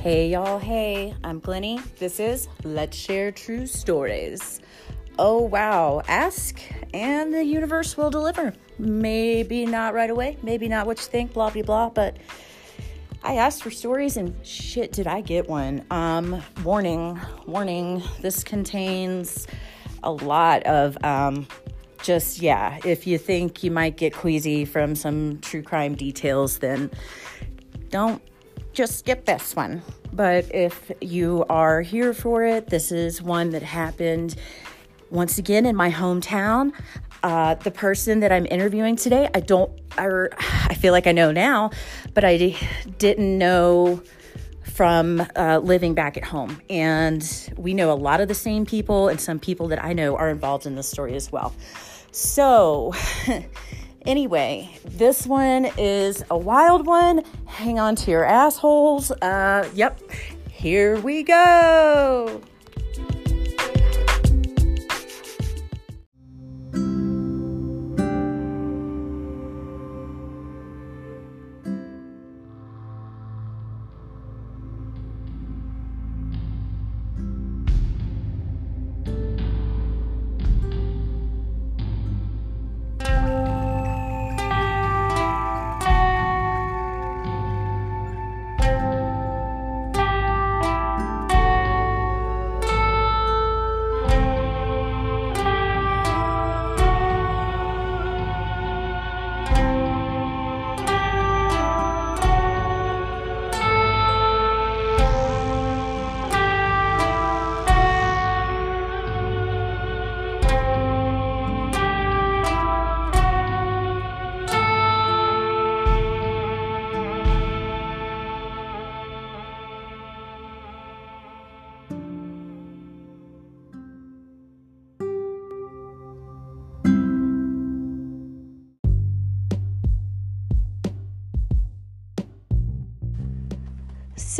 Hey y'all, hey, I'm Glennie. This is Let's Share True Stories. Oh wow, ask and the universe will deliver. Maybe not right away, maybe not what you think, blah blah blah, but I asked for stories and shit did I get one. Um warning, warning, this contains a lot of um just yeah, if you think you might get queasy from some true crime details, then don't just skip this one. But if you are here for it, this is one that happened once again in my hometown. Uh, the person that I'm interviewing today, I don't, I, I feel like I know now, but I didn't know from uh, living back at home. And we know a lot of the same people, and some people that I know are involved in this story as well. So, Anyway, this one is a wild one. Hang on to your assholes. Uh, yep, here we go.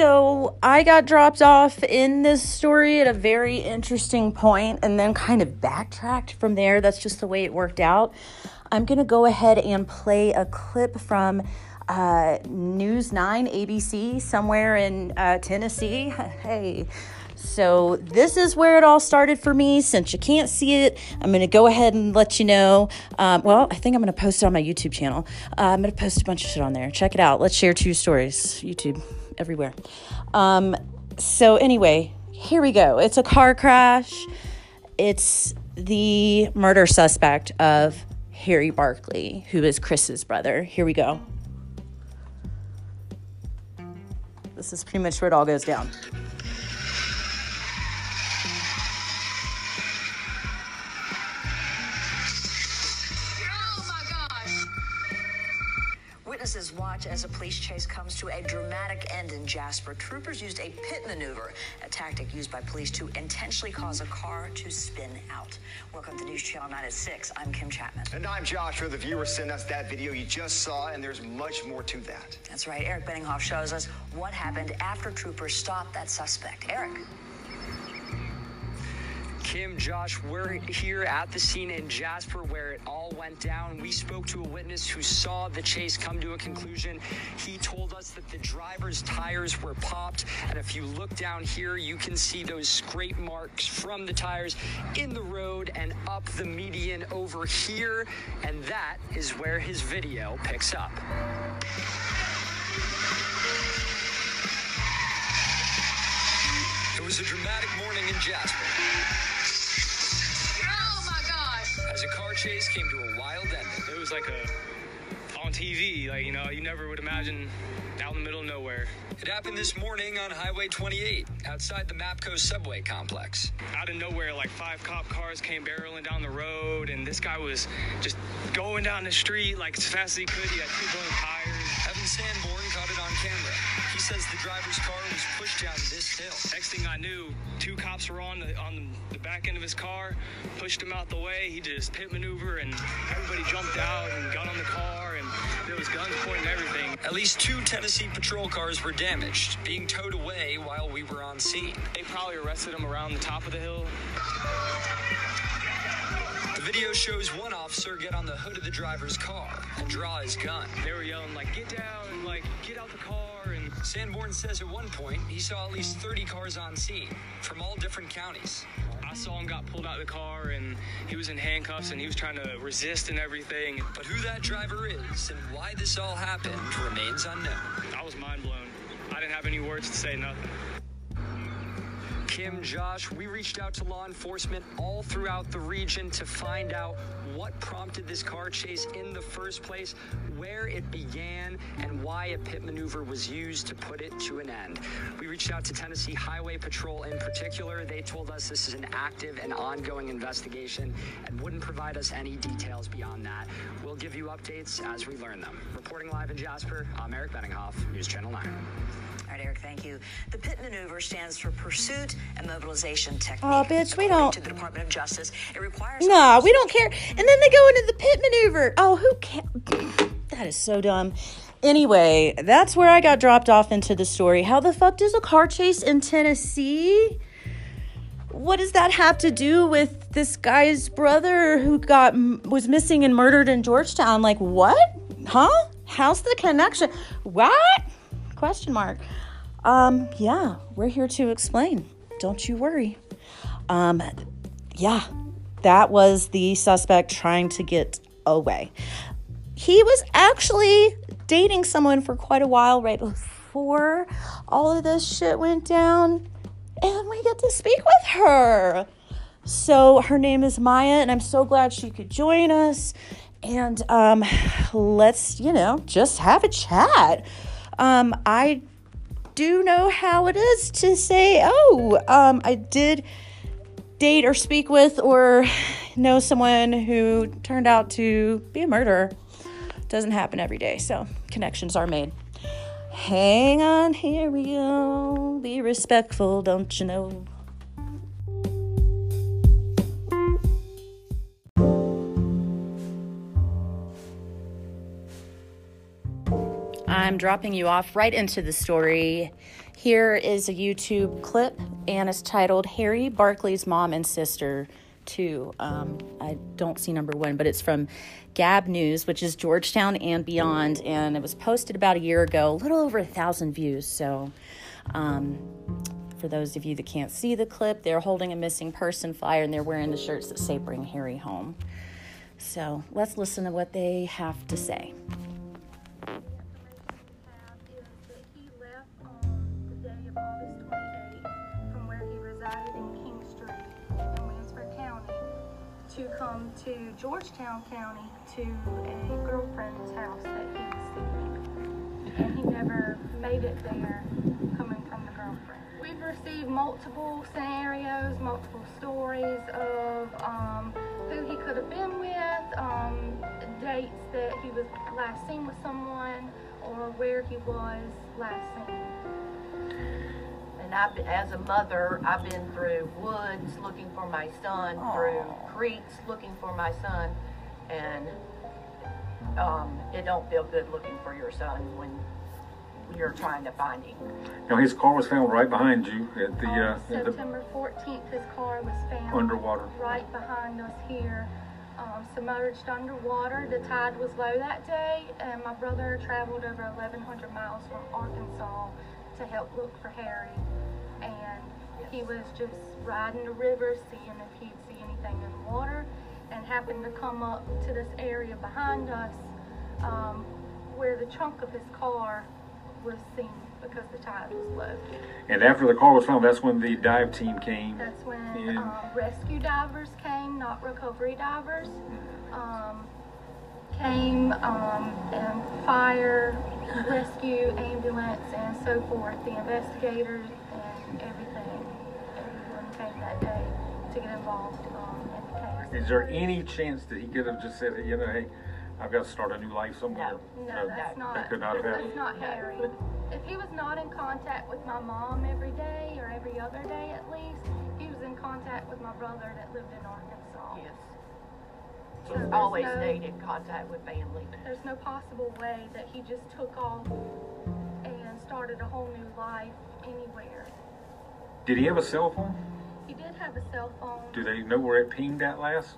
So I got dropped off in this story at a very interesting point and then kind of backtracked from there. That's just the way it worked out. I'm going to go ahead and play a clip from uh, News 9 ABC somewhere in uh, Tennessee. Hey. So, this is where it all started for me. Since you can't see it, I'm going to go ahead and let you know. Um, well, I think I'm going to post it on my YouTube channel. Uh, I'm going to post a bunch of shit on there. Check it out. Let's share two stories. YouTube everywhere. Um, so, anyway, here we go. It's a car crash. It's the murder suspect of Harry Barkley, who is Chris's brother. Here we go. This is pretty much where it all goes down. As a police chase comes to a dramatic end in Jasper. Troopers used a pit maneuver, a tactic used by police to intentionally cause a car to spin out. Welcome to News Channel 9 at 6. I'm Kim Chapman. And I'm Joshua. The viewer sent us that video you just saw, and there's much more to that. That's right. Eric Benninghoff shows us what happened after troopers stopped that suspect. Eric. Kim, Josh, we're here at the scene in Jasper where it all went down. We spoke to a witness who saw the chase come to a conclusion. He told us that the driver's tires were popped, and if you look down here, you can see those scrape marks from the tires in the road and up the median over here, and that is where his video picks up. It was a dramatic morning in Jasper. As a car chase came to a wild ending. It was like a on TV, like you know, you never would imagine out in the middle of nowhere. It happened this morning on Highway 28, outside the Mapco subway complex. Out of nowhere, like five cop cars came barreling down the road, and this guy was just going down the street like as fast as he could. He had two blown tires. Evan Sanborn caught it on camera. He says the driver's car was pushed down this hill. Next thing I knew, two cops were on the on the back end of his car, pushed him out the way. He did his pit maneuver, and everybody jumped out and got on the car, and there was guns pointing and everything. At least two Tennessee patrol cars were damaged, being towed away while we were on scene. They probably arrested him around the top of the hill. The video shows one officer get on the hood of the driver's car and draw his gun. They were yelling like, "Get down!" like, "Get out the car!" Sanborn says at one point he saw at least 30 cars on scene from all different counties. I saw him got pulled out of the car and he was in handcuffs and he was trying to resist and everything. But who that driver is and why this all happened remains unknown. I was mind blown. I didn't have any words to say nothing. Kim, Josh, we reached out to law enforcement all throughout the region to find out what prompted this car chase in the first place, where it began, and why a pit maneuver was used to put it to an end. We reached out to Tennessee Highway Patrol in particular. They told us this is an active and ongoing investigation and wouldn't provide us any details beyond that. We'll give you updates as we learn them. Reporting live in Jasper, I'm Eric Benninghoff, News Channel 9. All right, Eric, thank you. The PIT maneuver stands for Pursuit and Mobilization Technique. Aw, bitch, we According don't- To the Department of Justice, it requires. Nah, we don't care. And then they go into the pit maneuver. Oh, who can That is so dumb. Anyway, that's where I got dropped off into the story. How the fuck does a car chase in Tennessee? What does that have to do with this guy's brother who got was missing and murdered in Georgetown? Like what? Huh? How's the connection? What? Question mark. Um, yeah, we're here to explain. Don't you worry. Um, yeah, that was the suspect trying to get away. He was actually dating someone for quite a while right before all of this shit went down, and we get to speak with her. So her name is Maya, and I'm so glad she could join us. And um, let's, you know, just have a chat. Um, I do know how it is to say, oh, um, I did date or speak with or know someone who turned out to be a murderer. Doesn't happen every day, so connections are made. Hang on, here we go. Be respectful, don't you know? I'm dropping you off right into the story. Here is a YouTube clip, and it's titled Harry Barkley's Mom and Sister 2. Um, I don't see number one, but it's from Gab News, which is Georgetown and beyond, and it was posted about a year ago, a little over a thousand views. So, um, for those of you that can't see the clip, they're holding a missing person flyer and they're wearing the shirts that say Bring Harry Home. So, let's listen to what they have to say. To come to Georgetown County to a girlfriend's house that he was seeing. And he never made it there coming from the girlfriend. We've received multiple scenarios, multiple stories of um, who he could have been with, um, dates that he was last seen with someone, or where he was last seen. And I've, been- as a mother, I've been through woods looking for my son, through creeks looking for my son, and um, it don't feel good looking for your son when you're trying to find him. Now his car was found right behind you at the, uh, On at the September 14th, his car was found underwater. right behind us here, um, submerged underwater. The tide was low that day, and my brother traveled over 1,100 miles from Arkansas to help look for Harry. And he was just riding the river, seeing if he'd see anything in the water, and happened to come up to this area behind us um, where the trunk of his car was seen because the tide was low. And after the car was found, that's when the dive team came. That's when um, rescue divers came, not recovery divers. Um, came um, and fire, rescue, ambulance, and so forth. The investigators and everything, everyone came that day to get involved um, in the case. Is there any chance that he could have just said, you know, hey, I've got to start a new life somewhere? No, that's not. That could not have That's not Harry. If he was not in contact with my mom every day or every other day at least, he was in contact with my brother that lived in Arkansas. Yes. So He's there's always no- stayed in contact with family. There's no possible way that he just took off and started a whole new life anywhere. Did he have a cell phone? He did have a cell phone. Do they know where it pinged at last?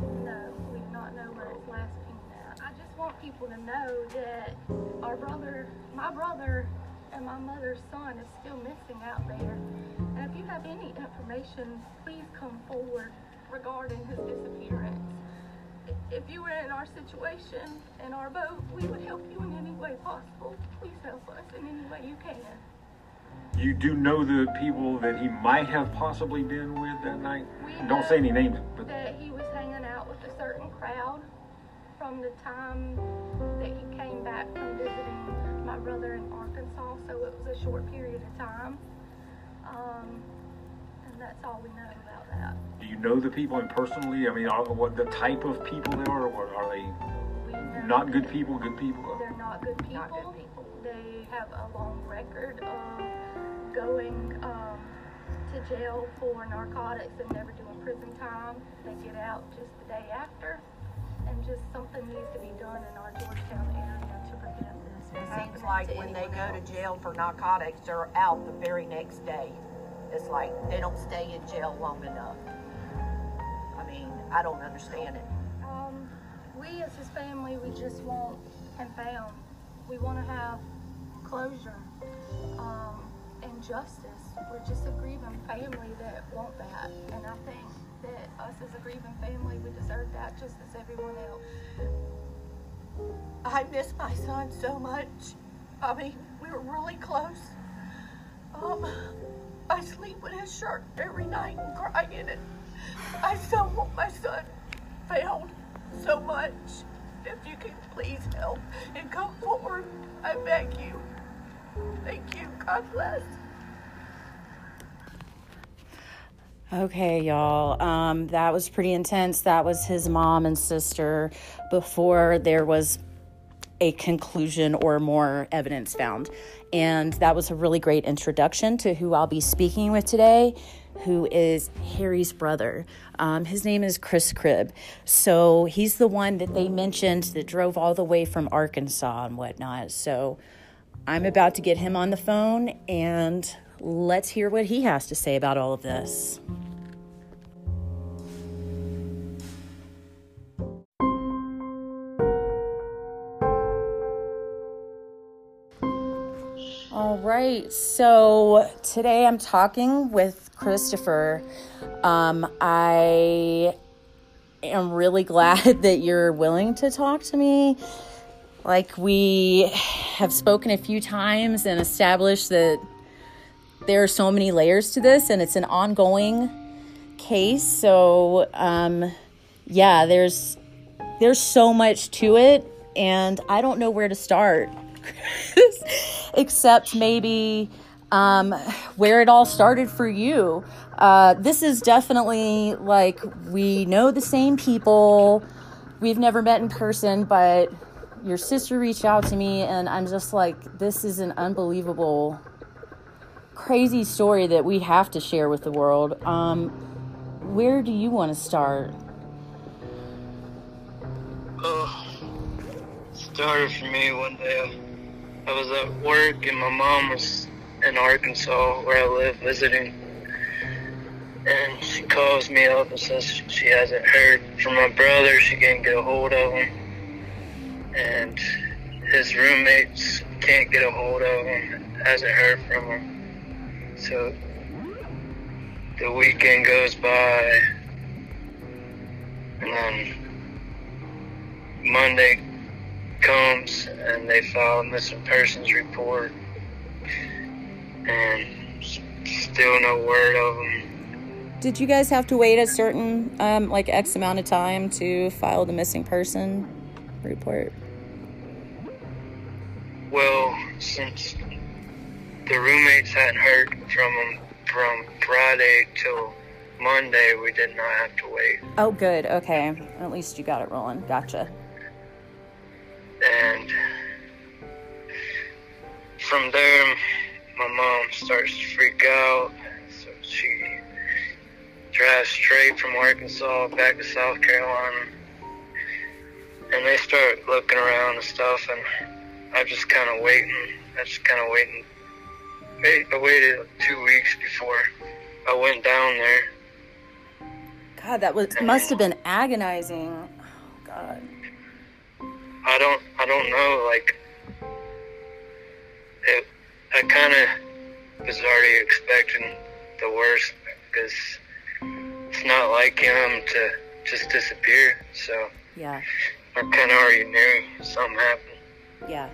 No, we do not know where it's last pinged at. I just want people to know that our brother, my brother, and my mother's son is still missing out there. And if you have any information, please come forward regarding his disappearance. If you were in our situation, in our boat, we would help you in any way possible. Please help us in any way you can. You do know the people that he might have possibly been with that night? We Don't say any names, but That he was hanging out with a certain crowd from the time that he came back from visiting my brother in Arkansas, so it was a short period of time. Um, that's all we know about that. do you know the people and personally? I mean, are, what the type of people they are? Or are they not good people, good people? They're not good people. Not good people. They have a long record of going um, to jail for narcotics and never doing prison time. They get out just the day after, and just something needs to be done in our Georgetown area to prevent this. It seems like when they go else. to jail for narcotics, they're out the very next day. It's like they don't stay in jail long enough. I mean, I don't understand it. Um, we as his family, we just want him found. We want to have closure um, and justice. We're just a grieving family that want that, and I think that us as a grieving family, we deserve that just as everyone else. I miss my son so much. I mean, we were really close. Um, I sleep with his shirt every night and cry in it. I so want my son found so much. If you can please help and come forward, I beg you. Thank you. God bless. Okay, y'all. Um, that was pretty intense. That was his mom and sister before there was a conclusion or more evidence found. And that was a really great introduction to who I'll be speaking with today, who is Harry's brother. Um, his name is Chris Cribb. So he's the one that they mentioned that drove all the way from Arkansas and whatnot. So I'm about to get him on the phone and let's hear what he has to say about all of this. All right, so today I'm talking with Christopher. Um, I am really glad that you're willing to talk to me. Like, we have spoken a few times and established that there are so many layers to this, and it's an ongoing case. So, um, yeah, there's there's so much to it, and I don't know where to start, except maybe um, where it all started for you. Uh, this is definitely like we know the same people. We've never met in person, but your sister reached out to me, and I'm just like, this is an unbelievable, crazy story that we have to share with the world. Um, where do you want to start? Oh, started for me one day. I was at work and my mom was in Arkansas where I live visiting. And she calls me up and says she hasn't heard from my brother. She can't get a hold of him. And his roommates can't get a hold of him. Hasn't heard from him. So the weekend goes by. And then Monday comes and they file a missing persons report, and still no word of them. Did you guys have to wait a certain, um, like, X amount of time to file the missing person report? Well, since the roommates hadn't heard from them from Friday till Monday, we did not have to wait. Oh, good. Okay. At least you got it rolling. Gotcha. And from there, my mom starts to freak out. So she drives straight from Arkansas back to South Carolina. And they start looking around and stuff, and I'm just kind of waiting. I just kind of waiting. I waited two weeks before I went down there. God, that was must have been agonizing. Oh, God. I don't I don't know like it, I kind of was already expecting the worst because it's not like him to just disappear. So Yeah. I kind of already knew something happened. Yeah.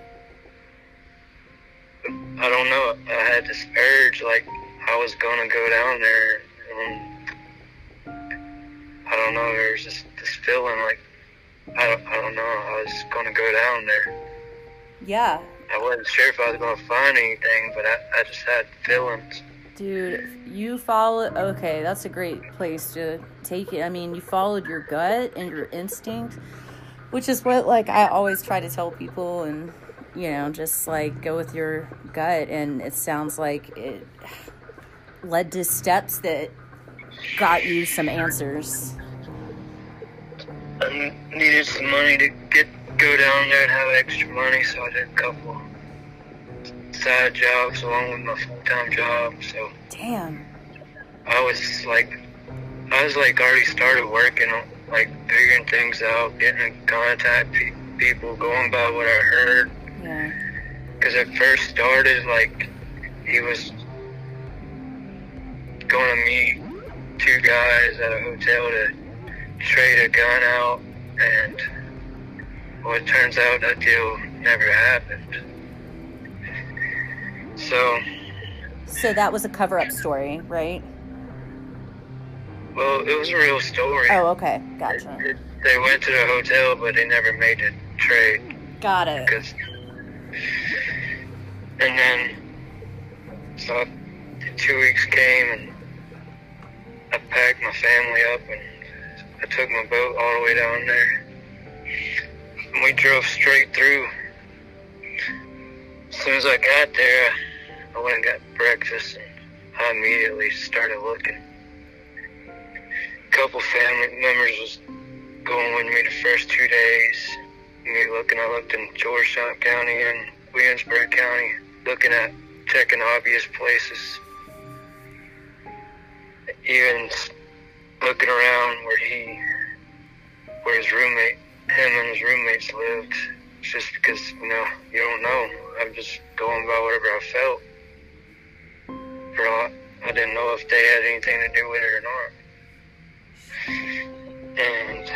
I don't know. I had this urge, like I was gonna go down there. And I don't know. There was just this feeling, like I don't, I don't know. I was gonna go down there. Yeah. I wasn't sure if I was gonna find anything, but I, I just had feelings. Dude, you follow. Okay, that's a great place to take it. I mean, you followed your gut and your instinct, which is what, like, I always try to tell people, and, you know, just like go with your gut. And it sounds like it led to steps that got you some answers. I needed some money to get go down there and have extra money, so I did a couple side jobs along with my full time job. So Damn. I was like, I was like already started working on like figuring things out, getting in contact pe- people, going by what I heard. Yeah. Because it first started like he was going to meet two guys at a hotel to trade a gun out, and well, it turns out that deal never happened. So, So that was a cover up story, right? well, it was a real story. Oh, okay. Gotcha. It- they went to the hotel, but they never made the trade. Got it. Because, and then, so two weeks came, and I packed my family up, and I took my boat all the way down there. And we drove straight through. As soon as I got there, I went and got breakfast, and I immediately started looking. A couple family members was going with me the first two days. Me looking, I looked in Georgetown County and Williamsburg County, looking at checking obvious places. Even looking around where he, where his roommate, him and his roommates lived, just because you know you don't know. I'm just going by whatever I felt. For all, I didn't know if they had anything to do with it or not. And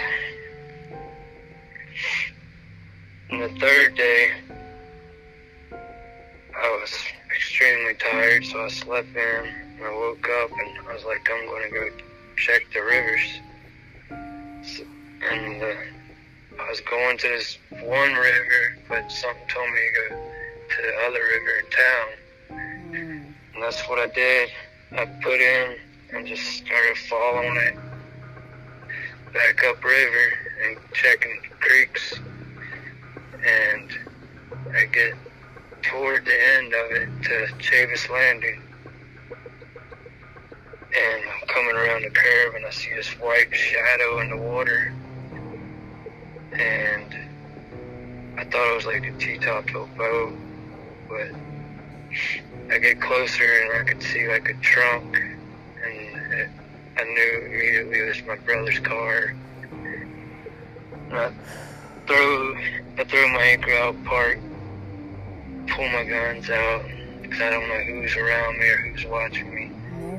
on the third day, I was extremely tired, so I slept in. And I woke up and I was like, I'm going to go check the rivers. S- And uh, I was going to this one river, but something told me to go to the other river in town. And that's what I did. I put in and just started following it back up river and checking creeks. And I get toward the end of it to Chavis Landing. And I'm coming around the curve and I see this white shadow in the water. And I thought it was like a T-top to a boat, but I get closer and I could see like a trunk, and it, I knew immediately it was my brother's car. And I throw, I throw my anchor out, park, pull my guns out, because I don't know who's around me or who's watching me.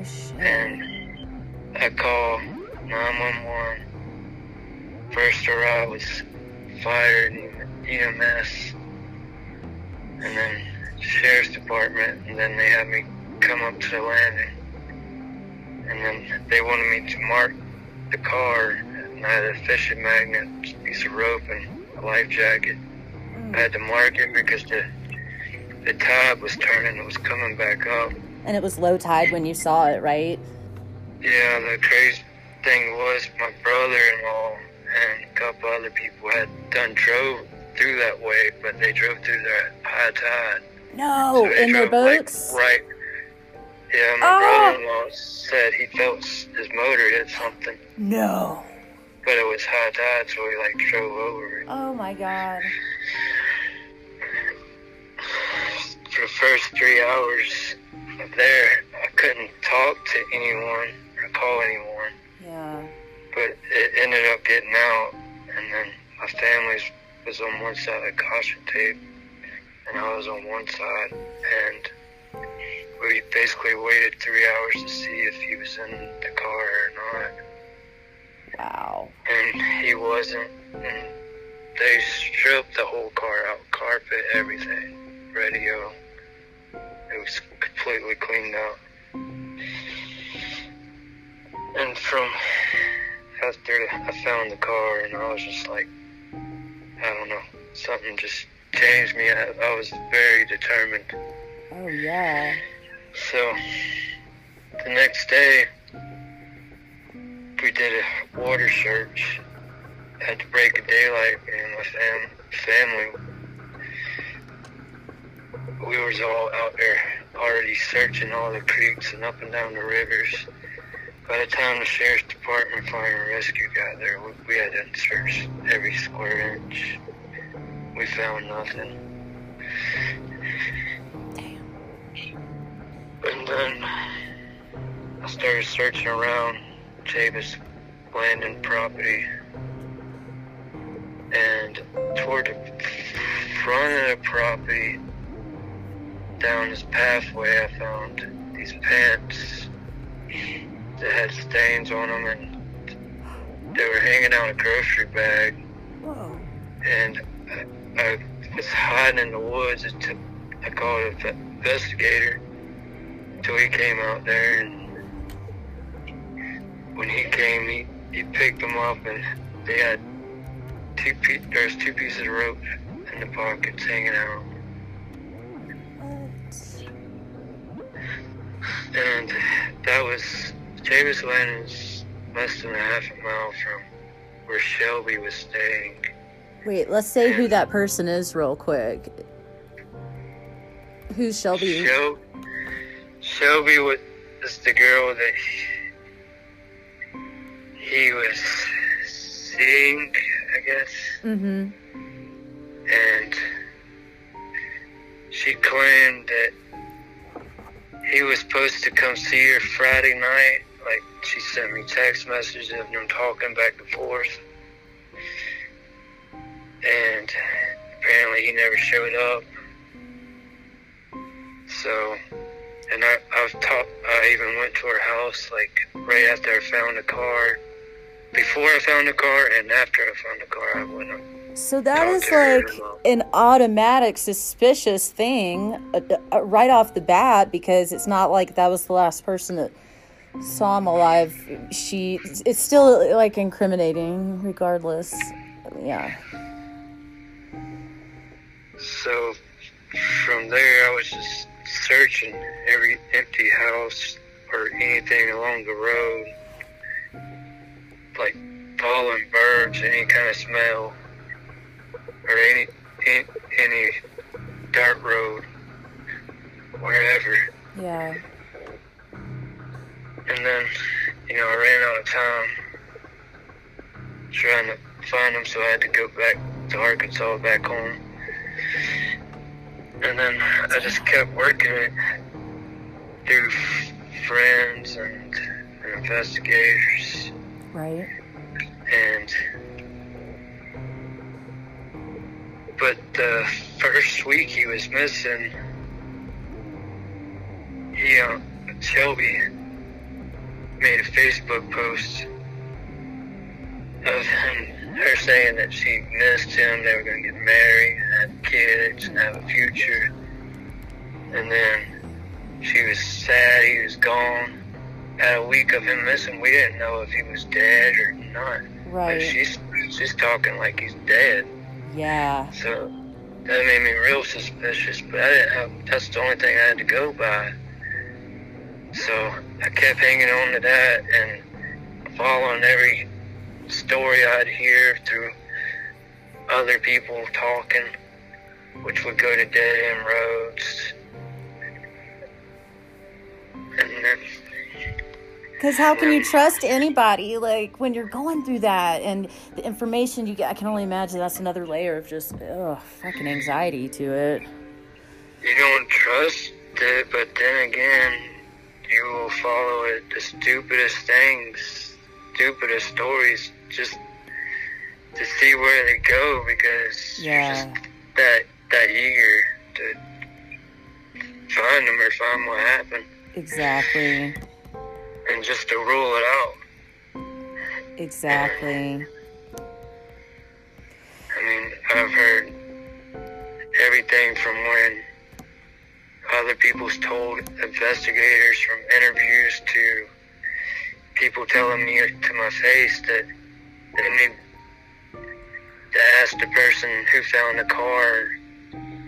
Shit. And I call 911. First arrive was fire and EMS, and then sheriff's department, and then they had me come up to the landing. And then they wanted me to mark the car, and I had a fishing magnet, piece of rope, and a life jacket. I had to mark it because the the tide was turning, it was coming back up. And it was low tide when you saw it, right? Yeah, the crazy thing was my brother-in-law and a couple other people had done drove through that way, but they drove through the high tide. No, So in their drove, like, boats. right. Yeah, my Ah! brother-in-law said he felt his motor hit something, No. but it was high tide, so he like drove over it. Oh my god. For the first three hours there, I couldn't talk to anyone or call anyone. Yeah. but it ended up getting out, and then my family was on one side of caution tape, and I was on one side, and we basically waited three hours to see if he was in the car or not. Wow. And he wasn't. And they stripped the whole car out, carpet, everything, radio. It was completely cleaned out. And from after I found the car, and I was just like, I don't know, something just changed me. I, I was very determined. Oh yeah. So the next day, we did a water search. Had to break a daylight, and my fam- family. We was all out there already searching all the creeks and up and down the rivers. By the time the sheriff's department, fire and rescue got there, we, we had to search every square inch. We found nothing. Damn. And then I started searching around Chavis Landing property. And toward the front of the property, down this pathway, I found these pants that had stains on them, and they were hanging out a grocery bag. Whoa. And I, I was hiding in the woods. It took, I called an investigator until he came out there, and when he came, he, he picked them up, and they had two pe- there's two pieces of rope in the pockets hanging out. And that was Chavis Landing's less than a half a mile from where Shelby was staying. Wait, let's say who that person is real quick. Who's Shelby? Shel- Shelby was the girl that he, he was seeing, I guess. Mm-hmm. and she claimed that he was supposed to come see her Friday night. Like she sent me text messages of them talking back and forth, and apparently he never showed up. So, and I, I've talked. I even went to her house like right after I found the car. Before I found the car and after I found the car, I went up So that is like an automatic suspicious thing uh, uh, right off the bat because it's not like that was the last person that saw him alive. She, it's still like incriminating regardless. Yeah. So from there, I was just searching every empty house or anything along the road, like fallen birds, any kind of smell, or any any, any dirt road, wherever. Yeah. And then, you know, I ran out of time trying to find them, so I had to go back to Arkansas, back home. And then I just kept working it through f- friends and, and investigators. Right. And but the first week he was missing, he uh, Shelby made a Facebook post of him, her saying that she missed him. They were going to get married and have kids and have a future. And then she was sad he was gone. Had a week of him missing, we didn't know if he was dead or not. Right. But she's she's talking like he's dead. Yeah. So that made me real suspicious. But I didn't. That's the only thing I had to go by. So I kept hanging on to that and following every story I'd hear through other people talking, which would go to dead end roads. And then Because how can you trust anybody like when you're going through that and the information you get? I can only imagine that's another layer of just ugh, fucking anxiety to it. you don't trust it, but then again, you will follow it the stupidest things, stupidest stories, just to see where they go because Yeah. you're just that that eager to find them or find what happened. Exactly. And just to rule it out. Exactly. I mean, I've heard everything from when other people's told investigators from interviews to people telling me to my face that they need to ask the person who found the car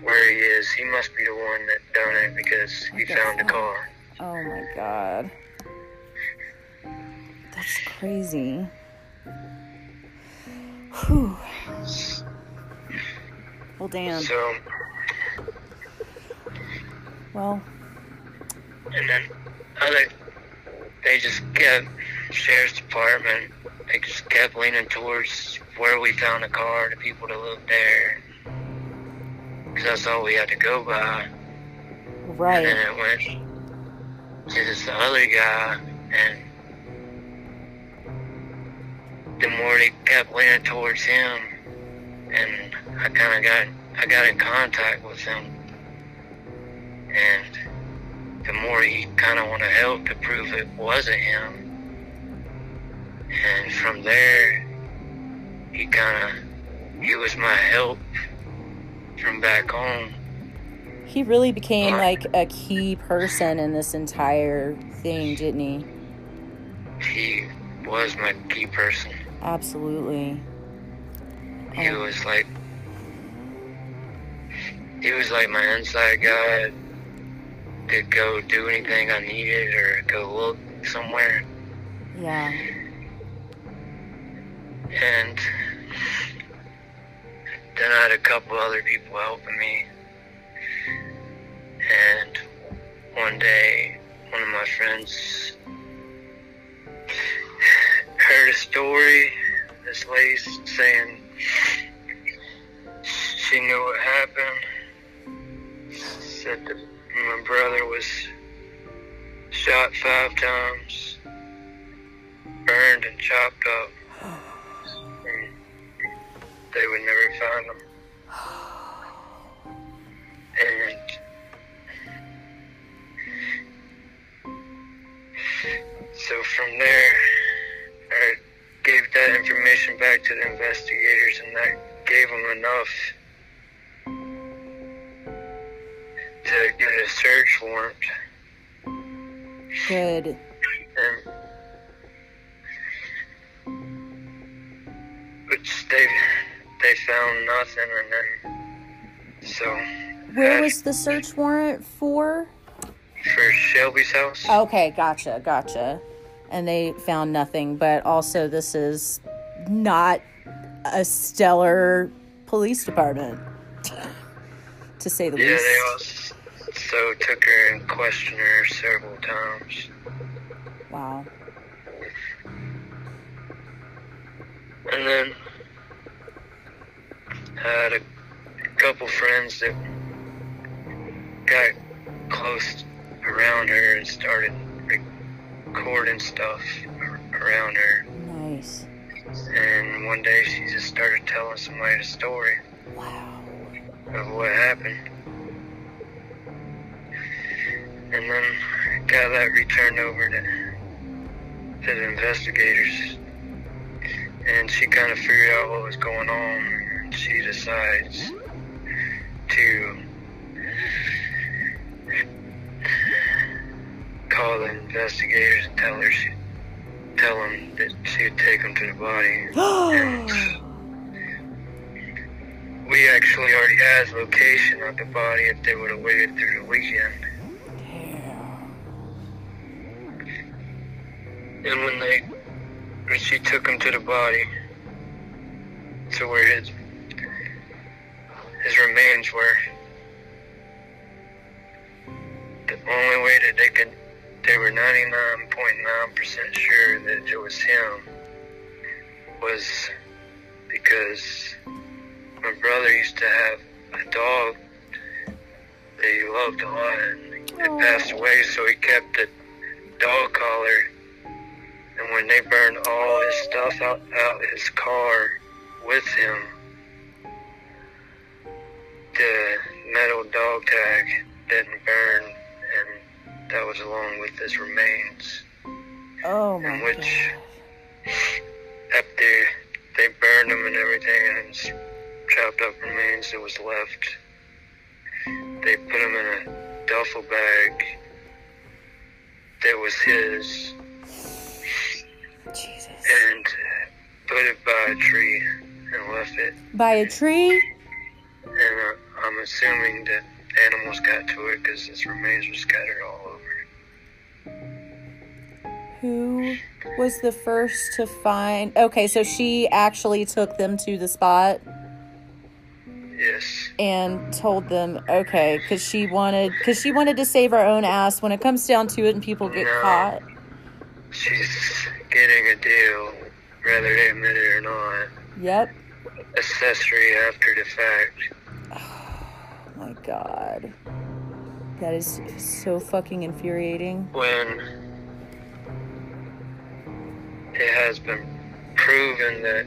where he is. He must be the one that done it because he found the car. Oh my god. That's crazy. Whew. Well, damn. So, Well, and then other, they just kept sheriff's department. They just kept leaning towards where we found the car, the people that lived there, because that's all we had to go by. Right. And then it went to this other guy, and the more they kept leaning towards him, and I kind of got I got in contact with him, and the more he kind of wanted help to prove it wasn't him, and from there, he kind of he was my help from back home. He really became like a key person in this entire thing, didn't he? He was my key person. Absolutely. He oh. was like he was like my inside guy to go do anything I needed or go look somewhere. Yeah. And then I had a couple other people helping me. And one day, one of my friends heard a story. This lady saying she knew what happened. Said that my brother was shot five times, burned and chopped up. And they would never find him. And so from there, to the investigators, and that gave them enough to get a search warrant. Good. And which they they found nothing, and then so Where was the search warrant for? for Shelby's house. Okay, gotcha, gotcha. And they found nothing, but also this is not a stellar police department, to say the Yeah, least. Yeah, they also took her and questioned her several times. Wow. And then I had a couple friends that got close around her and started recording stuff around her. Nice. And one day she just started telling somebody the story Wow. of what happened. And then got that returned over to, to the investigators. And she kind of figured out what was going on. And she decides to call the investigators and tell her she, tell them that she'd take them to the body. and we actually already had location of the body if they would have waited through the weekend. And when they, when she took him to the body, to where his his remains were, the only way that they could, they were 99.9% sure that it was him, was because my brother used to have a dog that he loved a lot and it oh. passed away, so he kept the dog collar. And when they burned all his stuff out, out his car with him, the metal dog tag didn't burn that was along with his remains, Oh in my which after they burned him and everything and his chopped up remains that was left, they put him in a duffel bag that was his Jesus. and put it by a tree and left it. By a tree? And uh, I'm assuming that animals got to it because his remains were scattered all. Who was the first to find? Okay, so she actually took them to the spot Yes. and told them, okay, because she wanted, because she wanted to save her own ass. When it comes down to it, and people get No. caught. She's getting a deal, whether they admit it or not. Yep. Accessory after the fact. Oh my god, that is so fucking infuriating. When it has been proven that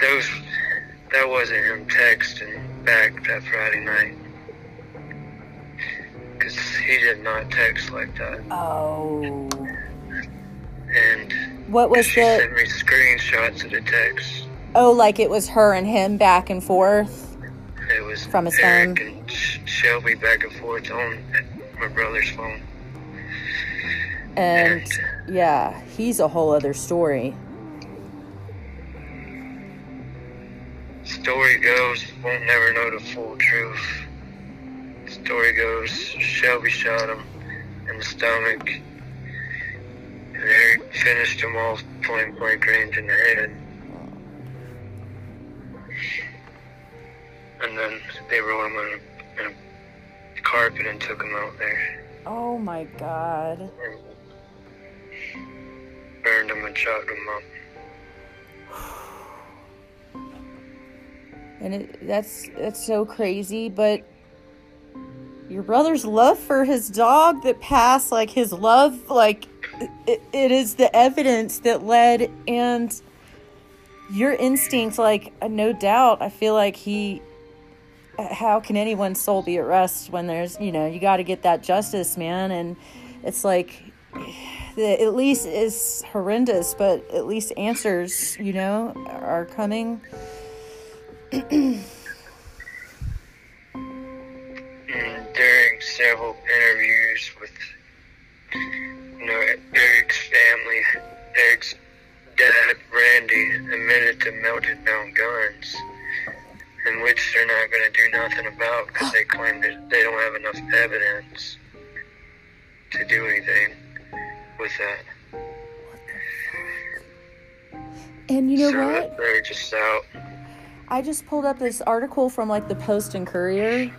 those that wasn't him texting back that Friday night. Because he did not text like that. Oh. And What was she the? sent me screenshots of the text. Oh, like it was her and him back and forth. It was From his Eric phone? and Shelby back and forth on my brother's phone. And yeah, he's a whole other story. Story goes, won't never know the full truth. Story goes, Shelby shot him in the stomach. And Eric finished him off point blank range in the head. And then they rolled him in a, in a carpet and took him out there. Oh my god. And burned him and chopped him up. And it, that's that's so crazy, but your brother's love for his dog that passed like his love like it, it is the evidence that led and your instinct like no doubt I feel like he how can anyone's soul be at rest when there's you know you got to get that justice man and it's like the, at least is horrendous but at least answers you know are coming. During several interviews with, you know, Eric's family, Eric's dad, Randy, admitted to melted down guns, in which they're not going to do nothing about because they claim that they don't have enough evidence to do anything And you know so what? They're just out. I just pulled up this article from like the Post and Courier,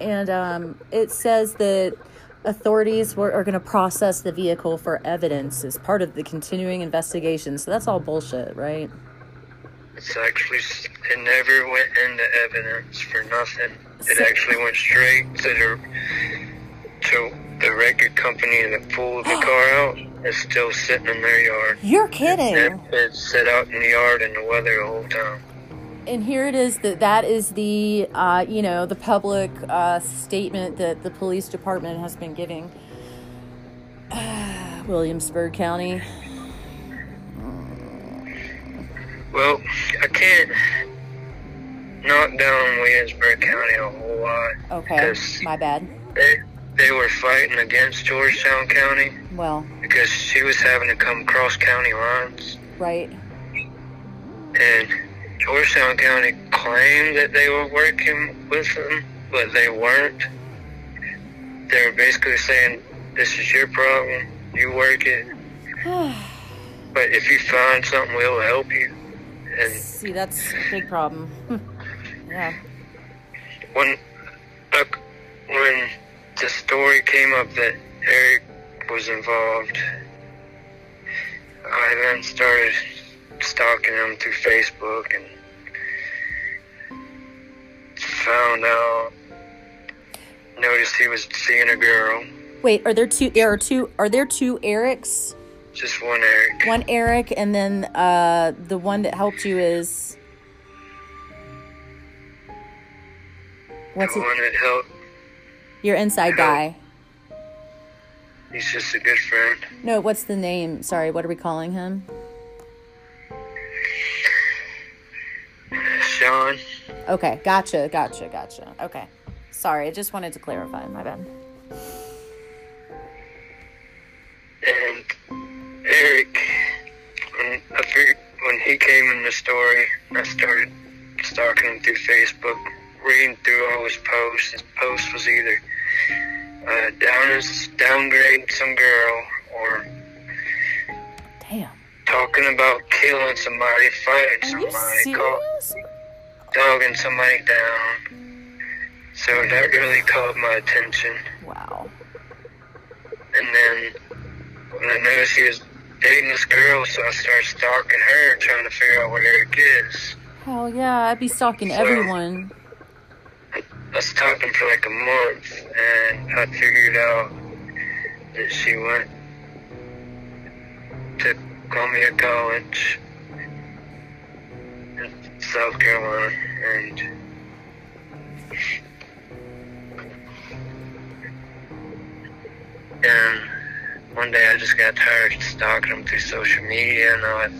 and um, it says that authorities were, are going to process the vehicle for evidence as part of the continuing investigation. So that's all bullshit, right? It's actually, it never went into evidence for nothing. It actually went straight to the, to the record company that pulled the car out. is still sitting in their yard. You're kidding. It, it's set out in the yard in the weather the whole time. And here it is that that is the uh, you know the public uh, statement that the police department has been giving. Williamsburg County. Well, I can't knock down Williamsburg County a whole lot. Okay, my bad. They, they were fighting against Georgetown County Well, because she was having to come cross county lines. right. And Georgetown County claimed that they were working with them, but they weren't. They were basically saying, this is your problem, you work it. but if you find something, we'll help you. And See, that's a big problem. yeah. when, like, when the story came up that Eric was involved, I then started stalking him through Facebook and found out, noticed he was seeing a girl, Wait, are there two? There are two. Are there two Erics? just one Eric. One Eric, and then uh, the one that helped you is what's the it? one that helped Your inside guy. He's just a good friend. No, what's the name? Sorry, what are we calling him? Sean. Okay, gotcha, gotcha, gotcha. Okay. Sorry, I just wanted to clarify. My bad. And Eric, when I figured when he came in the story, I started stalking him through Facebook, reading through all his posts. His post was either uh, down downgrade some girl or damn talking about killing somebody, fighting somebody, call, dogging somebody down. So that really caught my attention. Wow. And then when I noticed he was dating this girl, so I started stalking her, trying to figure out what Eric is. Hell yeah, I'd be stalking So- everyone. I was talking for like a month, and I figured out that she went to Columbia College in South Carolina, and and one day I just got tired of stalking him through social media, and I,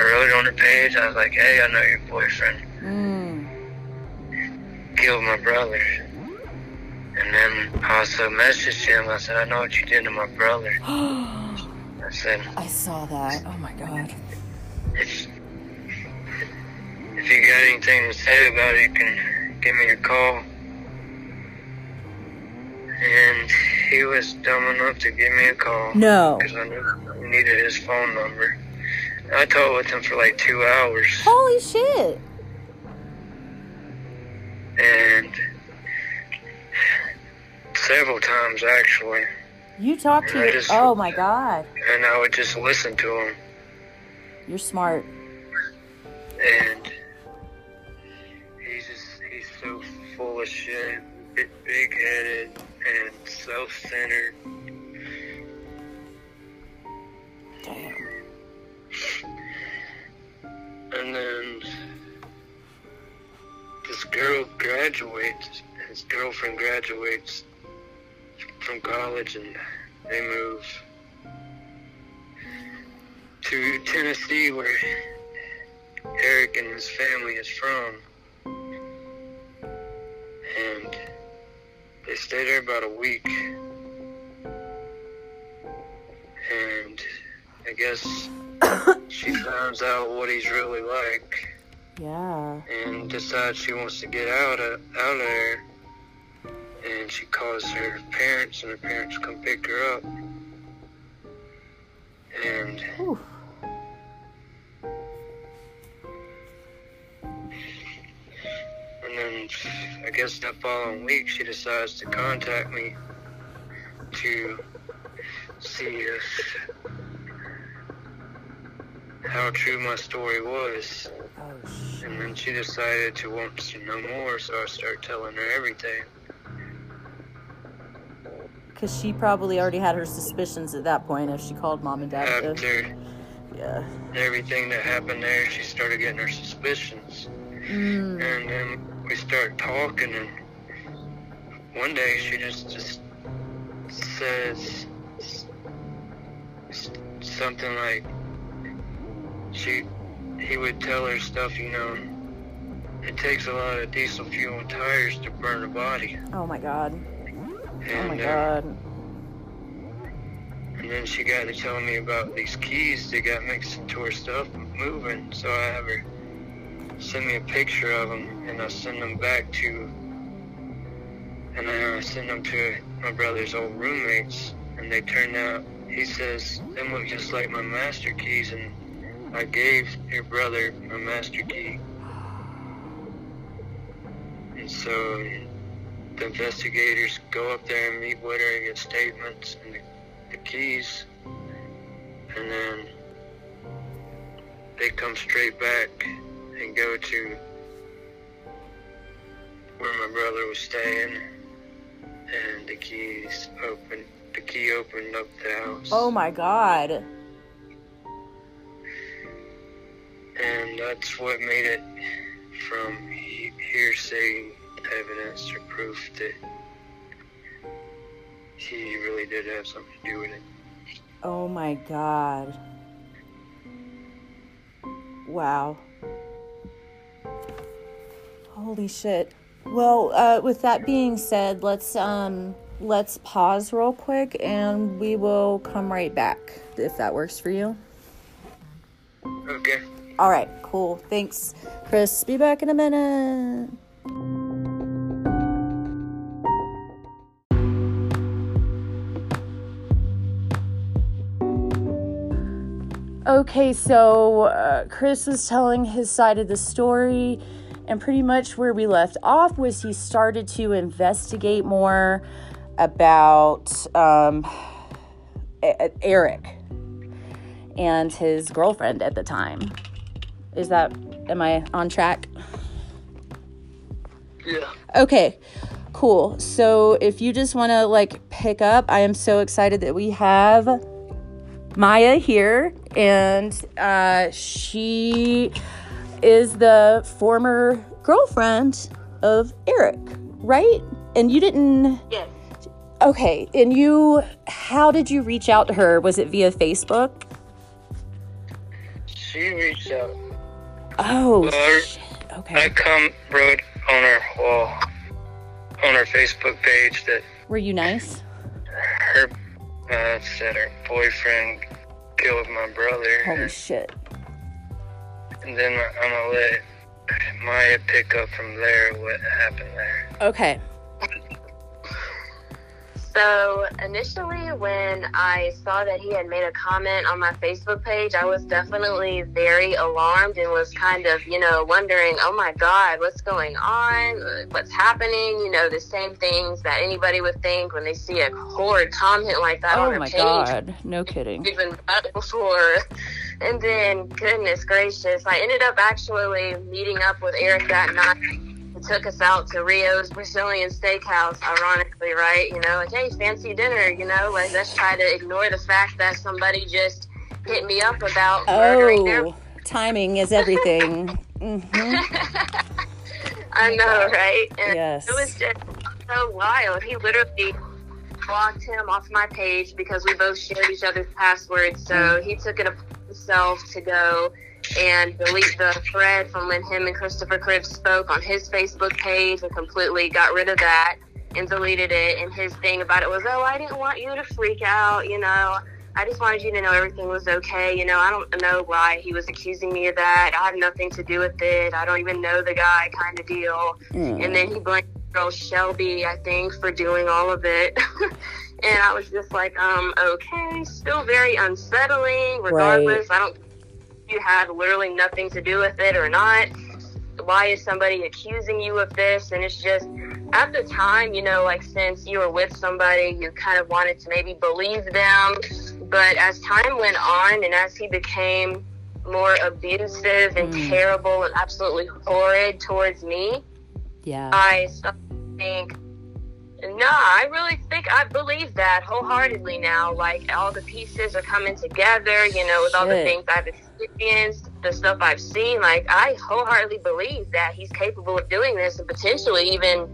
I wrote on the page. I was like, "Hey, I know your boyfriend." Mm. Killed my brother. And then I also messaged him. I said, I know what you did to my brother. I said, I saw that. Oh my god. if, if you got anything to say about it, you can give me a call. And he was dumb enough to give me a call. No. Because I knew I needed his phone number. I talked with him for like two hours. Holy shit. And several times actually. You talked to your. just- Oh my god. And I would just listen to him. You're smart. And he's just, he's so full of shit, big headed, and self centered. Damn. And then this girl graduates, his girlfriend graduates from college, and they move to Tennessee, where Eric and his family is from. And they stay there about a week. And I guess she finds out what he's really like Yeah. and decides she wants to get out of out of there. And she calls her parents, and her parents come pick her up. And Whew. and then I guess that following week she decides to contact me to see if how true my story was. Oh shit. And then she decided to want to know more, so I start telling her everything. Because she probably already had her suspicions at that point if she called mom and dad. to- After Yeah. everything that happened there, she started getting her suspicions. Mm. And then we start talking, and one day she just just says s- s- something like she he would tell her stuff, you know. It takes a lot of diesel fuel and tires to burn a body. Oh my god. Oh And, my uh, god. And then she got to telling me about these keys that got mixed into her stuff moving. So I have her send me a picture of them, and I send them back to, and I send them to my brother's old roommates, and they turned out. He says them look just like my master keys, and I gave your brother a master key. And so the investigators go up there and meet with her and get statements and the, the keys. And then they come straight back and go to where my brother was staying. And the keys open. The key opened up the house. Oh my god. And that's what made it from hearsay evidence or proof that he really did have something to do with it. Oh my god. Wow. Holy shit. Well, uh, with that being said, let's um let's pause real quick and we will come right back if that works for you. Okay. All right, cool. Thanks, Chris. Be back in a minute. Okay, so uh, Chris was telling his side of the story, and pretty much where we left off was he started to investigate more about um, Eric and his girlfriend at the time. Is that, am I on track? Yeah. Okay, cool. So if you just want to like pick up, I am so excited that we have Maya here, and uh, she is the former girlfriend of Eric, right? And you didn't. Yes. Okay, and you, how did you reach out to her? Was it via Facebook? She reached out. Oh, shit. I come wrote on our wall, on her Facebook page that Were you nice? her uh, said her boyfriend killed my brother, Holy shit. and then I'm gonna let Maya pick up from there what happened there. Okay. So initially, when I saw that he had made a comment on my Facebook page, I was definitely very alarmed and was kind of, you know, wondering, oh my God, what's going on? What's happening? You know, the same things that anybody would think when they see a horrid comment like that on Oh my page. god. No kidding. Even before. And then, goodness gracious, I ended up actually meeting up with Eric that night. Took us out to Rio's Brazilian Steakhouse, ironically, right? You know, like, hey, fancy dinner, you know, like, let's try to ignore the fact that somebody just hit me up about murdering their. Oh, timing is everything. hmm I know, right? And Yes. it was just so wild. He literally blocked him off my page because we both shared each other's passwords. So he took it upon himself to go and delete the thread from when him and Christopher Cribs spoke on his Facebook page and completely got rid of that and deleted it. And his thing about it was, oh, I didn't want you to freak out, you know. I just wanted you to know everything was okay. You know, I don't know why he was accusing me of that. I had nothing to do with it. I don't even know the guy, kind of deal. And then he blamed girl Shelby, I think, for doing all of it. and I was just like, um, okay, still very unsettling. Regardless, I don't. You had literally nothing to do with it or not. Why is somebody accusing you of this? And it's just at the time, you know, like since you were with somebody, you kind of wanted to maybe believe them. But as time went on and as he became more abusive and hmm. terrible and absolutely horrid towards me, Yeah. I started to think, no, I really think I believe that wholeheartedly now. Like all the pieces are coming together, you know, with all the things I've experienced, the stuff I've seen. Like I wholeheartedly believe that he's capable of doing this and potentially even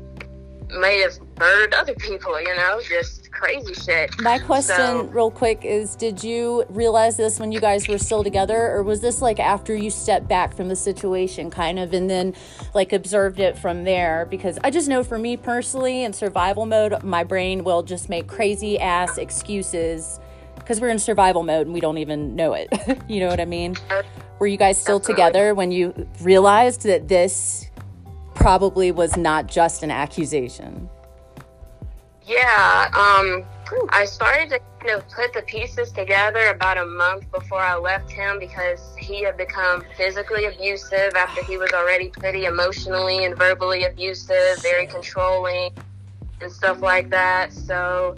may have murdered other people, you know, just crazy shit. My question, So- real quick, is did you realize this when you guys were still together, or was this like after you stepped back from the situation, kind of, and then like observed it from there? Because I just know for me personally, in survival mode, my brain will just make crazy ass excuses because we're in survival mode and we don't even know it. you know what I mean? Were you guys still Absolutely. together when you realized that this probably was not just an accusation? Yeah, um, I started to kind of put the pieces together about a month before I left him because he had become physically abusive after he was already pretty emotionally and verbally abusive, very controlling, and stuff like that. So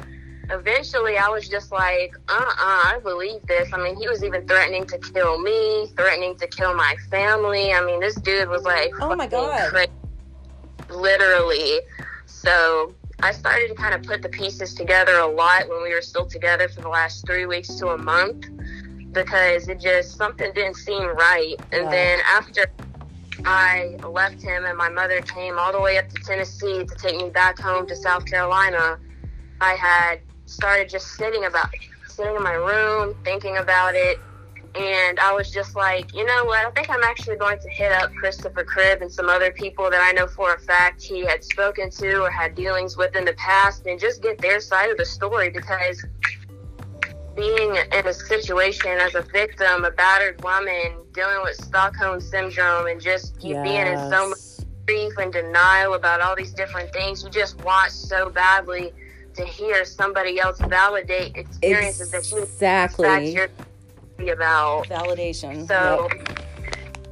eventually I was just like, uh uh I believe this. I mean, he was even threatening to kill me, threatening to kill my family. I mean, this dude was like, Oh my God. crazy literally. So I started to kind of put the pieces together a lot when we were still together for the last three weeks to a month because it just something didn't seem right. And Wow. then after I left him and my mother came all the way up to Tennessee to take me back home to South Carolina, I had started just sitting about sitting in my room thinking about it and I was just like, you know what? I think I'm actually going to hit up Christopher Cribb and some other people that I know for a fact he had spoken to or had dealings with in the past and just get their side of the story because being in a situation as a victim, a battered woman, dealing with Stockholm syndrome and just you yes. being in so much grief and denial about all these different things, you just want so badly to hear somebody else validate experiences exactly. that you exactly about validation. So yep.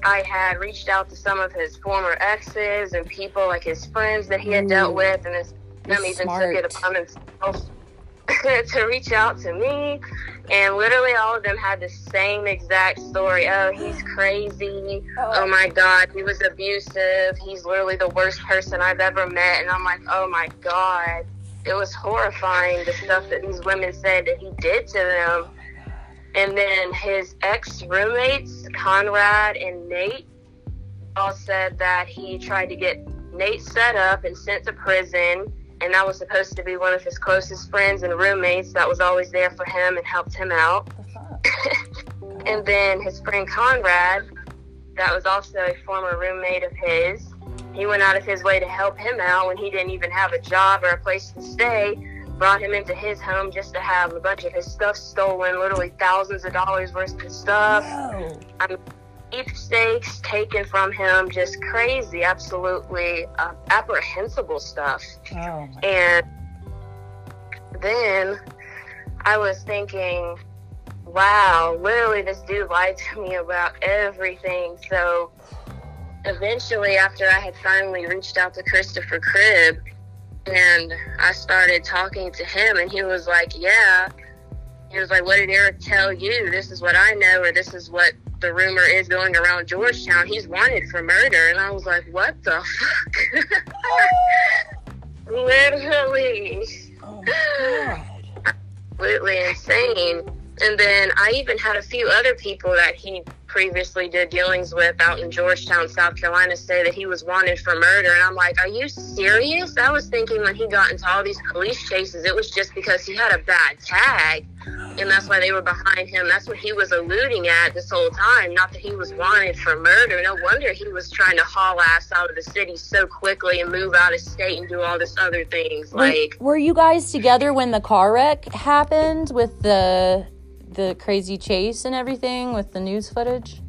I had reached out to some of his former exes and people like his friends that he had dealt with, and his, them even took it upon themselves to reach out to me. And literally, all of them had the same exact story. Oh, he's crazy. Oh. oh my God, he was abusive. He's literally the worst person I've ever met. And I'm like, oh my God. It was horrifying the stuff that these women said that he did to them and then his ex roommates, Conrad and Nate, all said that he tried to get Nate set up and sent to prison. And that was supposed to be one of his closest friends and roommates that was always there for him and helped him out. and then his friend Conrad, that was also a former roommate of his, he went out of his way to help him out when he didn't even have a job or a place to stay brought him into his home just to have a bunch of his stuff stolen, literally thousands of dollars worth of stuff. No. Um, stakes taken from him, just crazy, absolutely uh, apprehensible stuff. Oh and then I was thinking, wow, literally, this dude lied to me about everything. So eventually, after I had finally reached out to Christopher Cribb, and I started talking to him, and he was like, Yeah. He was like, What did Eric tell you? This is what I know, or this is what the rumor is going around Georgetown. He's wanted for murder. And I was like, What the fuck? Literally. Oh God. Completely insane. And then I even had a few other people that he previously did dealings with out in Georgetown, South Carolina, say that he was wanted for murder. And I'm like, are you serious? I was thinking when he got into all these police chases, it was just because he had a bad tag. And that's why they were behind him. That's what he was alluding at this whole time. Not that he was wanted for murder. No wonder he was trying to haul ass out of the city so quickly and move out of state and do all this other things. Like, were you guys together when the car wreck happened with the the crazy chase and everything with the news footage?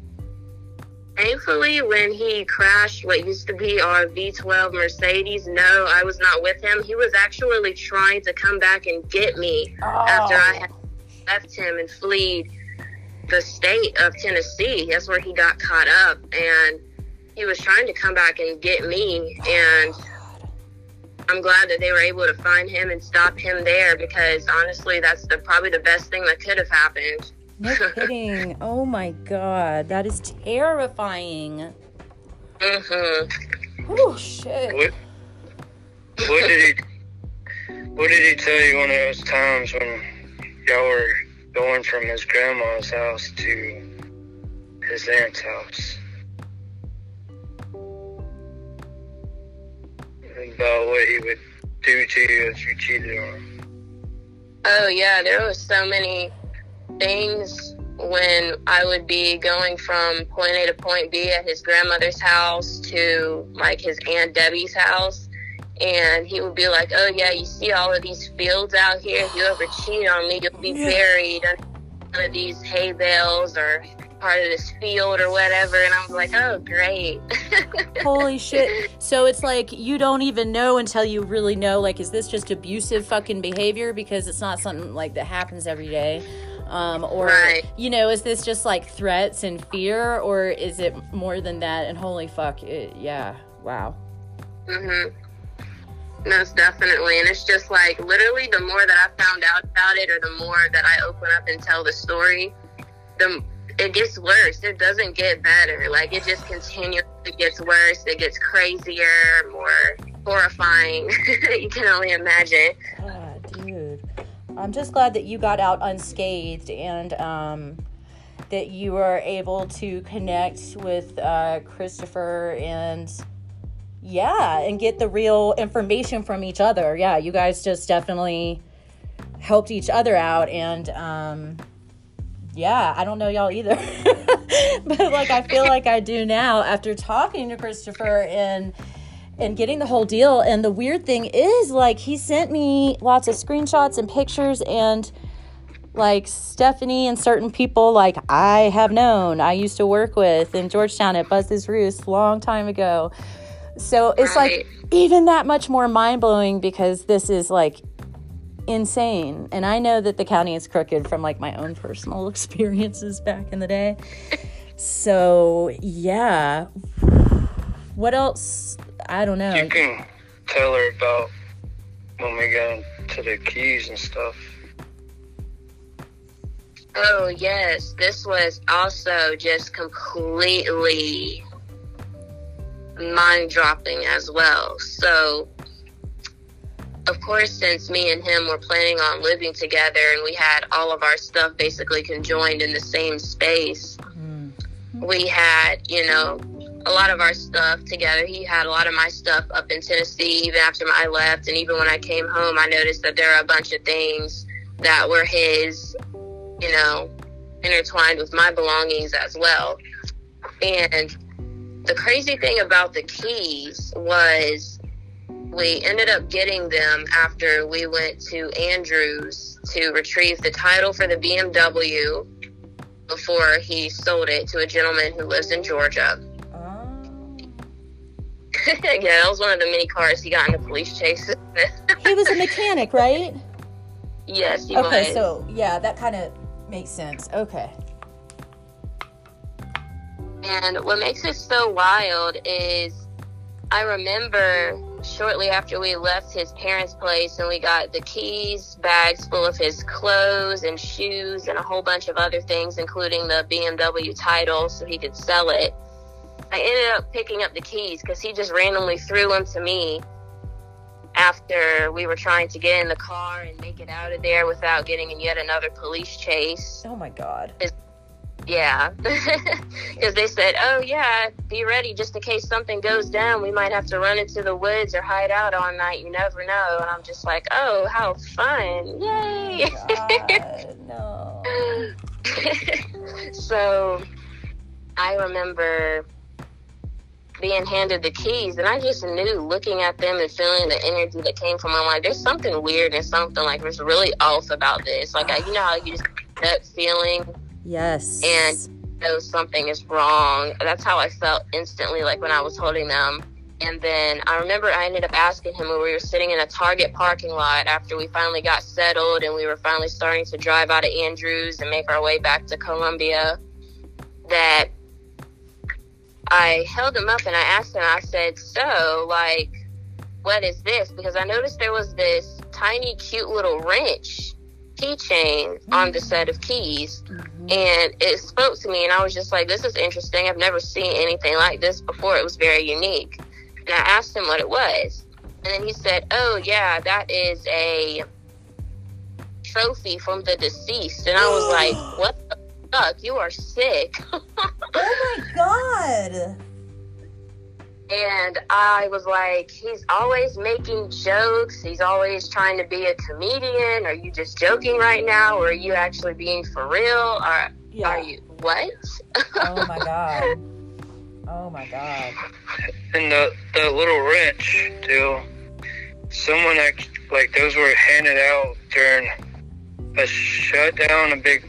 Thankfully, when he crashed what used to be our V12 Mercedes, no, I was not with him. He was actually trying to come back and get me oh. after I had oh. left him and fled the state of Tennessee. That's where he got caught up. And he was trying to come back and get me. And I'm glad that they were able to find him and stop him there because honestly, that's the probably the best thing that could have happened. No kidding. oh my god, that is terrifying. Mhm. Oh shit. What, what did he? What did he tell you one of those times when y'all were going from his grandma's house to his aunt's house? About what he would do to you if you cheated on him. Oh yeah, there was so many things when I would be going from point A to point B at his grandmother's house to like his aunt Debbie's house. And he would be like, "Oh yeah, you see all of these fields out here. If you ever cheat on me, you'll be buried under one of these hay bales or part of this field or whatever. And I was like, oh, great. Holy shit. So it's like you don't even know until you really know, like, is this just abusive fucking behavior? Because it's not something like that happens every day. Um, or, right. you know, is this just like threats and fear, or is it more than that? And holy fuck, it, yeah, wow. Mm hmm. Most definitely. And it's just like literally the more that I found out about it, or the more that I open up and tell the story, the it gets worse. It doesn't get better. Like it just continues. It gets worse. It gets crazier, more horrifying. you can only imagine. God, dude. I'm just glad that you got out unscathed and um, that you were able to connect with uh, Christopher and yeah, and get the real information from each other. Yeah, you guys just definitely helped each other out and um yeah, I don't know y'all either. but like I feel like I do now after talking to Christopher and and getting the whole deal. And the weird thing is like he sent me lots of screenshots and pictures and like Stephanie and certain people like I have known, I used to work with in Georgetown at Buzz's Roost long time ago. So it's right. like even that much more mind blowing because this is like insane. And I know that the county is crooked from like my own personal experiences back in the day. So, yeah. What else? I don't know. You can tell her about when we got into the keys and stuff. Oh, yes. This was also just completely mind dropping as well. So, of course, since me and him were planning on living together and we had all of our stuff basically conjoined in the same space, mm-hmm. we had, you know, a lot of our stuff together. He had a lot of my stuff up in Tennessee even after I left. And even when I came home, I noticed that there are a bunch of things that were his, you know, intertwined with my belongings as well. And the crazy thing about the keys was we ended up getting them after we went to Andrews to retrieve the title for the BMW before he sold it to a gentleman who lives in Georgia. Oh. yeah, that was one of the many cars he got in a police chase. he was a mechanic, right? Yes, he okay, was. so yeah, that kind of makes sense. Okay. And what makes it so wild is I remember shortly after we left his parents' place and we got the keys, bags full of his clothes and shoes and a whole bunch of other things, including the BMW title so he could sell it. I ended up picking up the keys because he just randomly threw them to me after we were trying to get in the car and make it out of there without getting in yet another police chase. Oh my God. His yeah. Because they said, oh, yeah, be ready just in case something goes down. We might have to run into the woods or hide out all night. You never know. And I'm just like, oh, how fun. Yay. Oh God, no. so I remember being handed the keys and I just knew looking at them and feeling the energy that came from them like there's something weird and something like there's really off about this like I, you know how you just that feeling Yes. And know something is wrong. That's how I felt instantly, like when I was holding them. And then I remember I ended up asking him when we were sitting in a Target parking lot after we finally got settled and we were finally starting to drive out of Andrews and make our way back to Columbia that I held him up and I asked him, I said, So, like, what is this? Because I noticed there was this tiny, cute little wrench keychain on the set of keys. Mm-hmm. And it spoke to me, and I was just like, this is interesting. I've never seen anything like this before. It was very unique. And I asked him what it was. And then he said, oh, yeah, that is a trophy from the deceased. And I was like, what the fuck? You are sick. oh my God. And I was like, he's always making jokes. He's always trying to be a comedian. Are you just joking right now? Or are you actually being for real? Or yeah. are you what? oh my God. Oh my God. And the, the little wrench, too. Someone, like, those were handed out during a shutdown, a big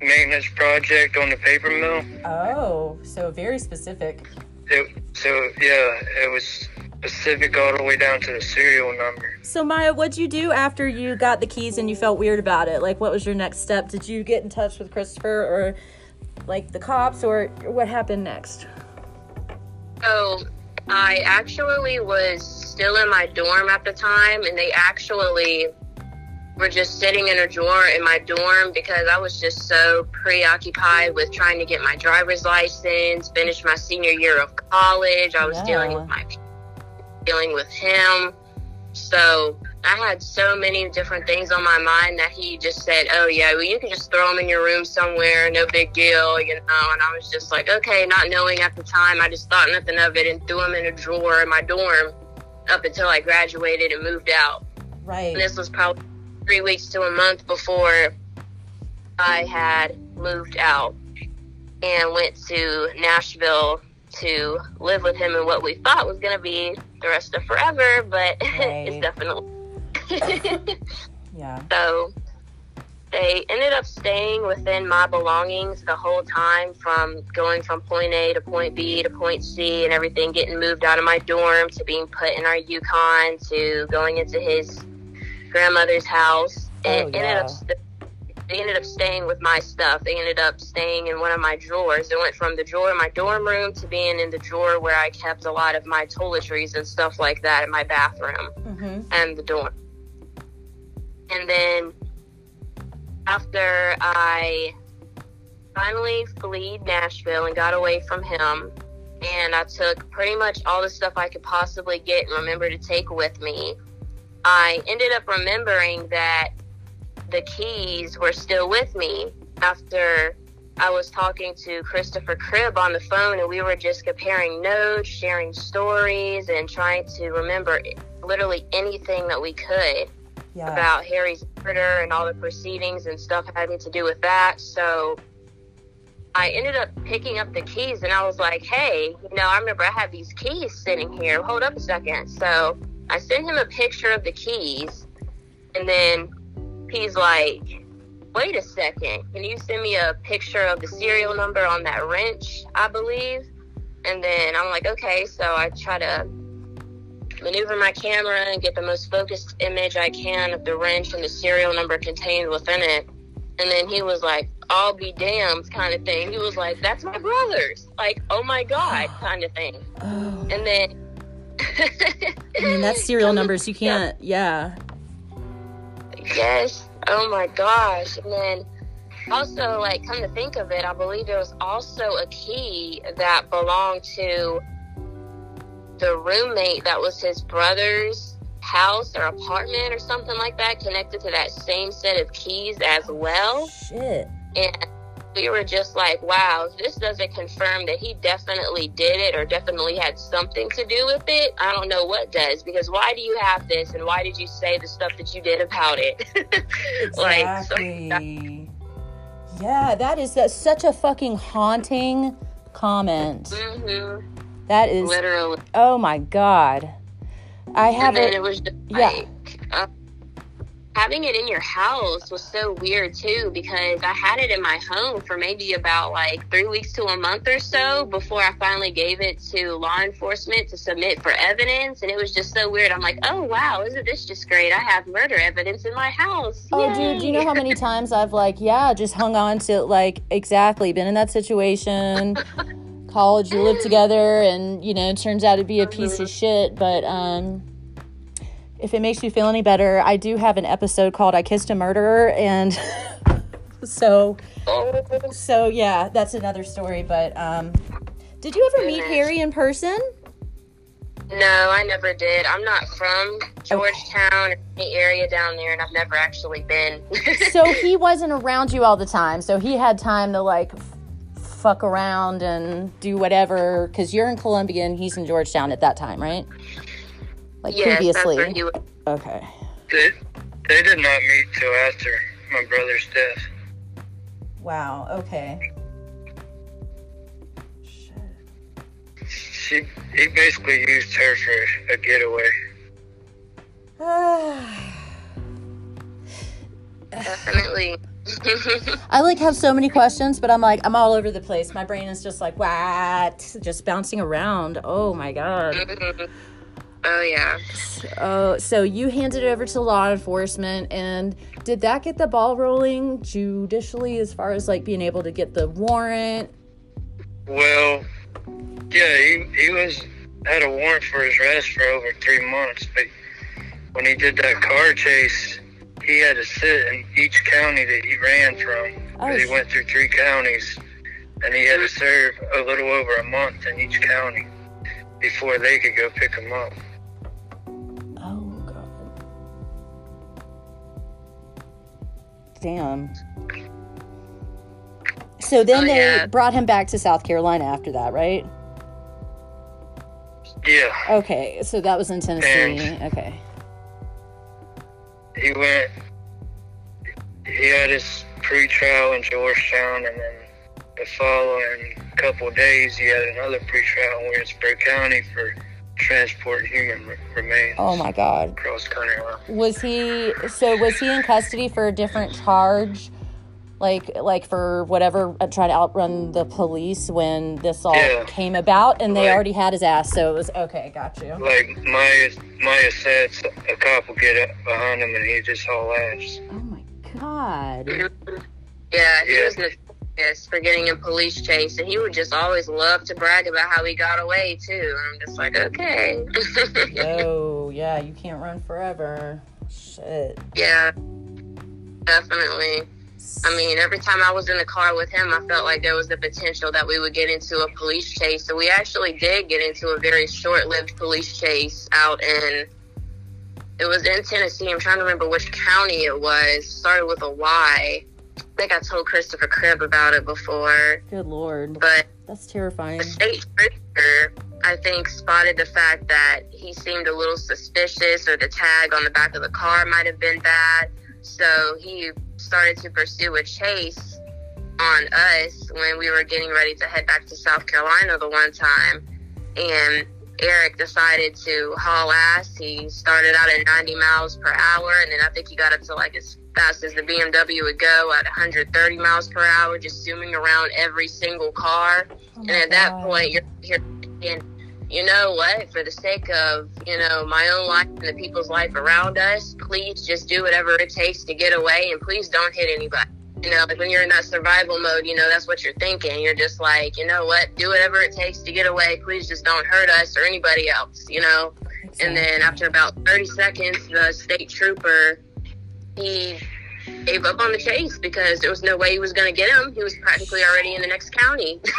maintenance project on the paper mill. Oh, so very specific. It, so yeah, it was specific all the way down to the serial number. So Maya, what'd you do after you got the keys and you felt weird about it? Like, what was your next step? Did you get in touch with Christopher or like the cops, or what happened next? Oh, I actually was still in my dorm at the time, and they actually were just sitting in a drawer in my dorm because I was just so preoccupied with trying to get my driver's license, finish my senior year of college. I was yeah. dealing with my dealing with him. So I had so many different things on my mind that he just said, "Oh yeah, well you can just throw them in your room somewhere, no big deal," you know. And I was just like, "Okay," not knowing at the time. I just thought nothing of it and threw them in a drawer in my dorm up until I graduated and moved out. Right. And this was probably three weeks to a month before I had moved out and went to Nashville to live with him in what we thought was going to be the rest of forever, but it's definitely. yeah. So they ended up staying within my belongings the whole time from going from point A to point B to point C and everything getting moved out of my dorm to being put in our Yukon to going into his grandmother's house. And Oh, ended up st- they ended up staying with my stuff. They ended up staying in one of my drawers. It went from the drawer in my dorm room to being in the drawer where I kept a lot of my toiletries and stuff like that in my bathroom Mm-hmm. and the dorm. And then after I finally fled Nashville and got away from him, and I took pretty much all the stuff I could possibly get and remember to take with me, I ended up remembering that the keys were still with me after I was talking to Christopher Cribb on the phone, and we were just comparing notes, sharing stories, and trying to remember literally anything that we could Yeah. about Harry's murder and all the proceedings and stuff having to do with that. So I ended up picking up the keys and I was like, hey, you know, I remember I have these keys sitting here. Hold up a second. So I sent him a picture of the keys and then he's like, wait a second. Can you send me a picture of the serial number on that wrench, I believe? And then I'm like, okay. So I try to maneuver my camera and get the most focused image I can of the wrench and the serial number contained within it. And then he was like, I'll be damned kind of thing. He was like, that's my brother's. Like, oh my God kind of thing. Oh. And then, I mean, that's serial numbers. You can't. Yeah. yes, oh my gosh. And then also, like, come to think of it, I believe there was also a key that belonged to the roommate that was his brother's house or apartment or something like that, connected to that same set of keys as well. Shit. And we were just like, wow, this doesn't confirm that he definitely did it or definitely had something to do with it, I don't know what does. Because why do you have this and why did you say the stuff that you did about it? like, so- Exactly. yeah, that is that's such a fucking haunting comment. Mhm. That is literally. Oh my god. I have it. it was just yeah. like uh, having it in your house was so weird too because I had it in my home for maybe about like three weeks to a month or so before I finally gave it to law enforcement to submit for evidence, and it was just so weird. I'm like, oh wow, isn't this just great? I have murder evidence in my house. Oh, dude, do you know how many times I've like, yeah, just hung on to like exactly been in that situation. College, you live together, and you know, it turns out to be a piece of shit. But um, if it makes you feel any better, I do have an episode called "I Kissed a Murderer," and so, so yeah, that's another story. But um, did you ever meet Harry in person? No, I never did. I'm not from Georgetown or any area down there, and I've never actually been. so he wasn't around you all the time. So he had time to like f- fuck around and do whatever. Because you're in Columbia and he's in Georgetown at that time, right? Like yes, previously. That's where he was. Okay. They, they did not meet till after my brother's death. Wow. Okay. She, he basically used her for a getaway. Definitely. I like have so many questions, but I'm like I'm all over the place. My brain is just like what, just bouncing around. Oh my god. Mm-hmm. Oh yeah. Oh, so you handed it over to law enforcement, and did that get the ball rolling judicially as far as like being able to get the warrant? Well, yeah, he, he was had a warrant for his arrest for over three months, but when he did that car chase, he had to sit in each county that he ran from. 'cause he Oh, went through three counties, and he had to serve a little over a month in each county before they could go pick him up. Damn. So then Oh, they yeah. brought him back to South Carolina after that, right? Yeah, Okay, so that was in Tennessee. Okay. he went he had his pre-trial in Georgetown, and then the following couple days, he had another pre-trial in Williamsburg County for transport human re- remains Oh my God. across country. Was he so? Was he in custody for a different charge? Like, like for whatever, uh, trying to outrun the police when this all Yeah. came about, and they Like- already had his ass. So it was okay. Got you. Like Maya, Maya said, a cop will get up behind him and he just haul ass. Oh my god. Yeah, he Yeah. was for getting a police chase, and he would just always love to brag about how he got away too. And I'm just like, okay. Oh yeah, you can't run forever. Shit. yeah, definitely. I mean, every time I was in the car with him, I felt like there was the potential that we would get into a police chase. So we actually did get into a very short-lived police chase out in. It was in Tennessee. I'm trying to remember which county it was. Started with a Y. I think I told Christopher Cribb about it before. Good lord. But That's terrifying. the state trooper, I think, spotted the fact that he seemed a little suspicious, or the tag on the back of the car might have been bad. So he started to pursue a chase on us when we were getting ready to head back to South Carolina the one time. And Eric decided to haul ass. He started out at 90 miles per hour, and then I think he got up to like as fast as the BMW would go at 130 miles per hour, just zooming around every single car. Oh and at that point, you're, you're thinking, you know what? For the sake of you know my own life and the people's life around us, please just do whatever it takes to get away, and please don't hit anybody. You know, like when you're in that survival mode, you know that's what you're thinking. You're just like, you know what? Do whatever it takes to get away. Please just don't hurt us or anybody else. You know. And then after about 30 seconds, the state trooper he gave up on the chase because there was no way he was going to get him. He was practically already in the next county.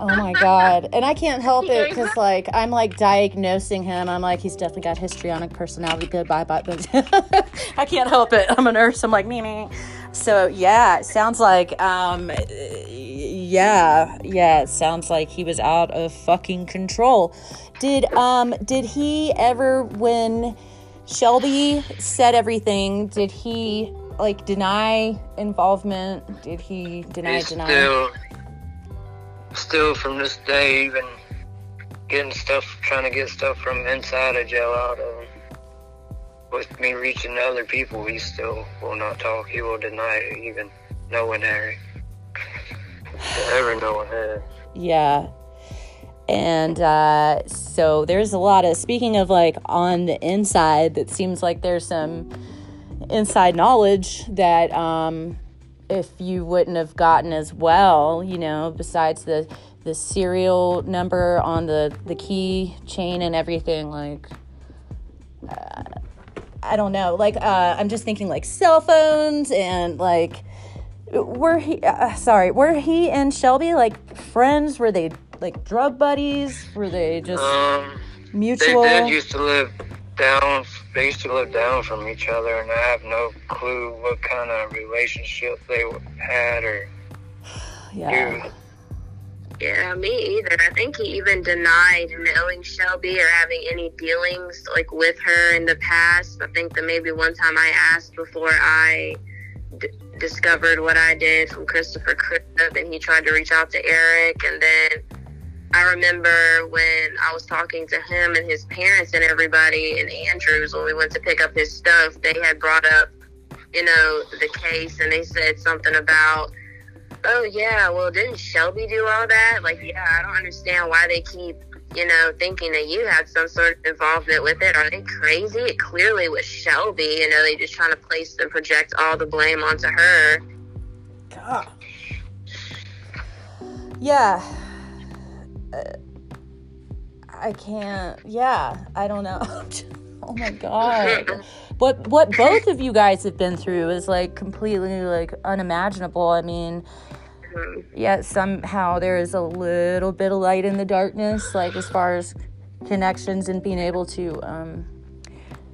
Oh my god. And I can't help it because like I'm like diagnosing him. I'm like he's definitely got histrionic personality. Goodbye, bye. I can't help it. I'm a nurse. I'm like me me. So yeah, it sounds like um yeah yeah it sounds like he was out of fucking control. Did um did he ever when Shelby said everything? Did he like deny involvement? Did he deny He's deny? still, still from this day, even getting stuff, trying to get stuff from inside of jail out of him. With me reaching other people, he still will not talk. He will deny it, even knowing Harry. Ever knowing Harry. Yeah. And uh, so there's a lot of, speaking of like on the inside, that seems like there's some inside knowledge that um, if you wouldn't have gotten as well, you know, besides the the serial number on the the key chain and everything, like uh, I don't know, like uh, I'm just thinking like cell phones and like were he uh, sorry were he and Shelby like friends? Were they like drug buddies? Were they just Um, mutual? They did used to live down. They used to live down from each other, and I have no clue what kind of relationship they had or yeah. Yeah, me either. I think he even denied knowing Shelby or having any dealings like with her in the past. I think that maybe one time I asked before I d- discovered what I did from Christopher Cribb, and he tried to reach out to Eric, and then I remember when I was talking to him and his parents and everybody and Andrews when we went to pick up his stuff, they had brought up, you know, the case and they said something about, oh, yeah, well, didn't Shelby do all that? Like, yeah, I don't understand why they keep, you know, thinking that you had some sort of involvement with it. Are they crazy? It clearly was Shelby. You know, they just trying to place and project all the blame onto her. God. Yeah. I can't. Yeah, I don't know. oh my god. what what both of you guys have been through is like completely like unimaginable. I mean, yet somehow there is a little bit of light in the darkness, like as far as connections and being able to um,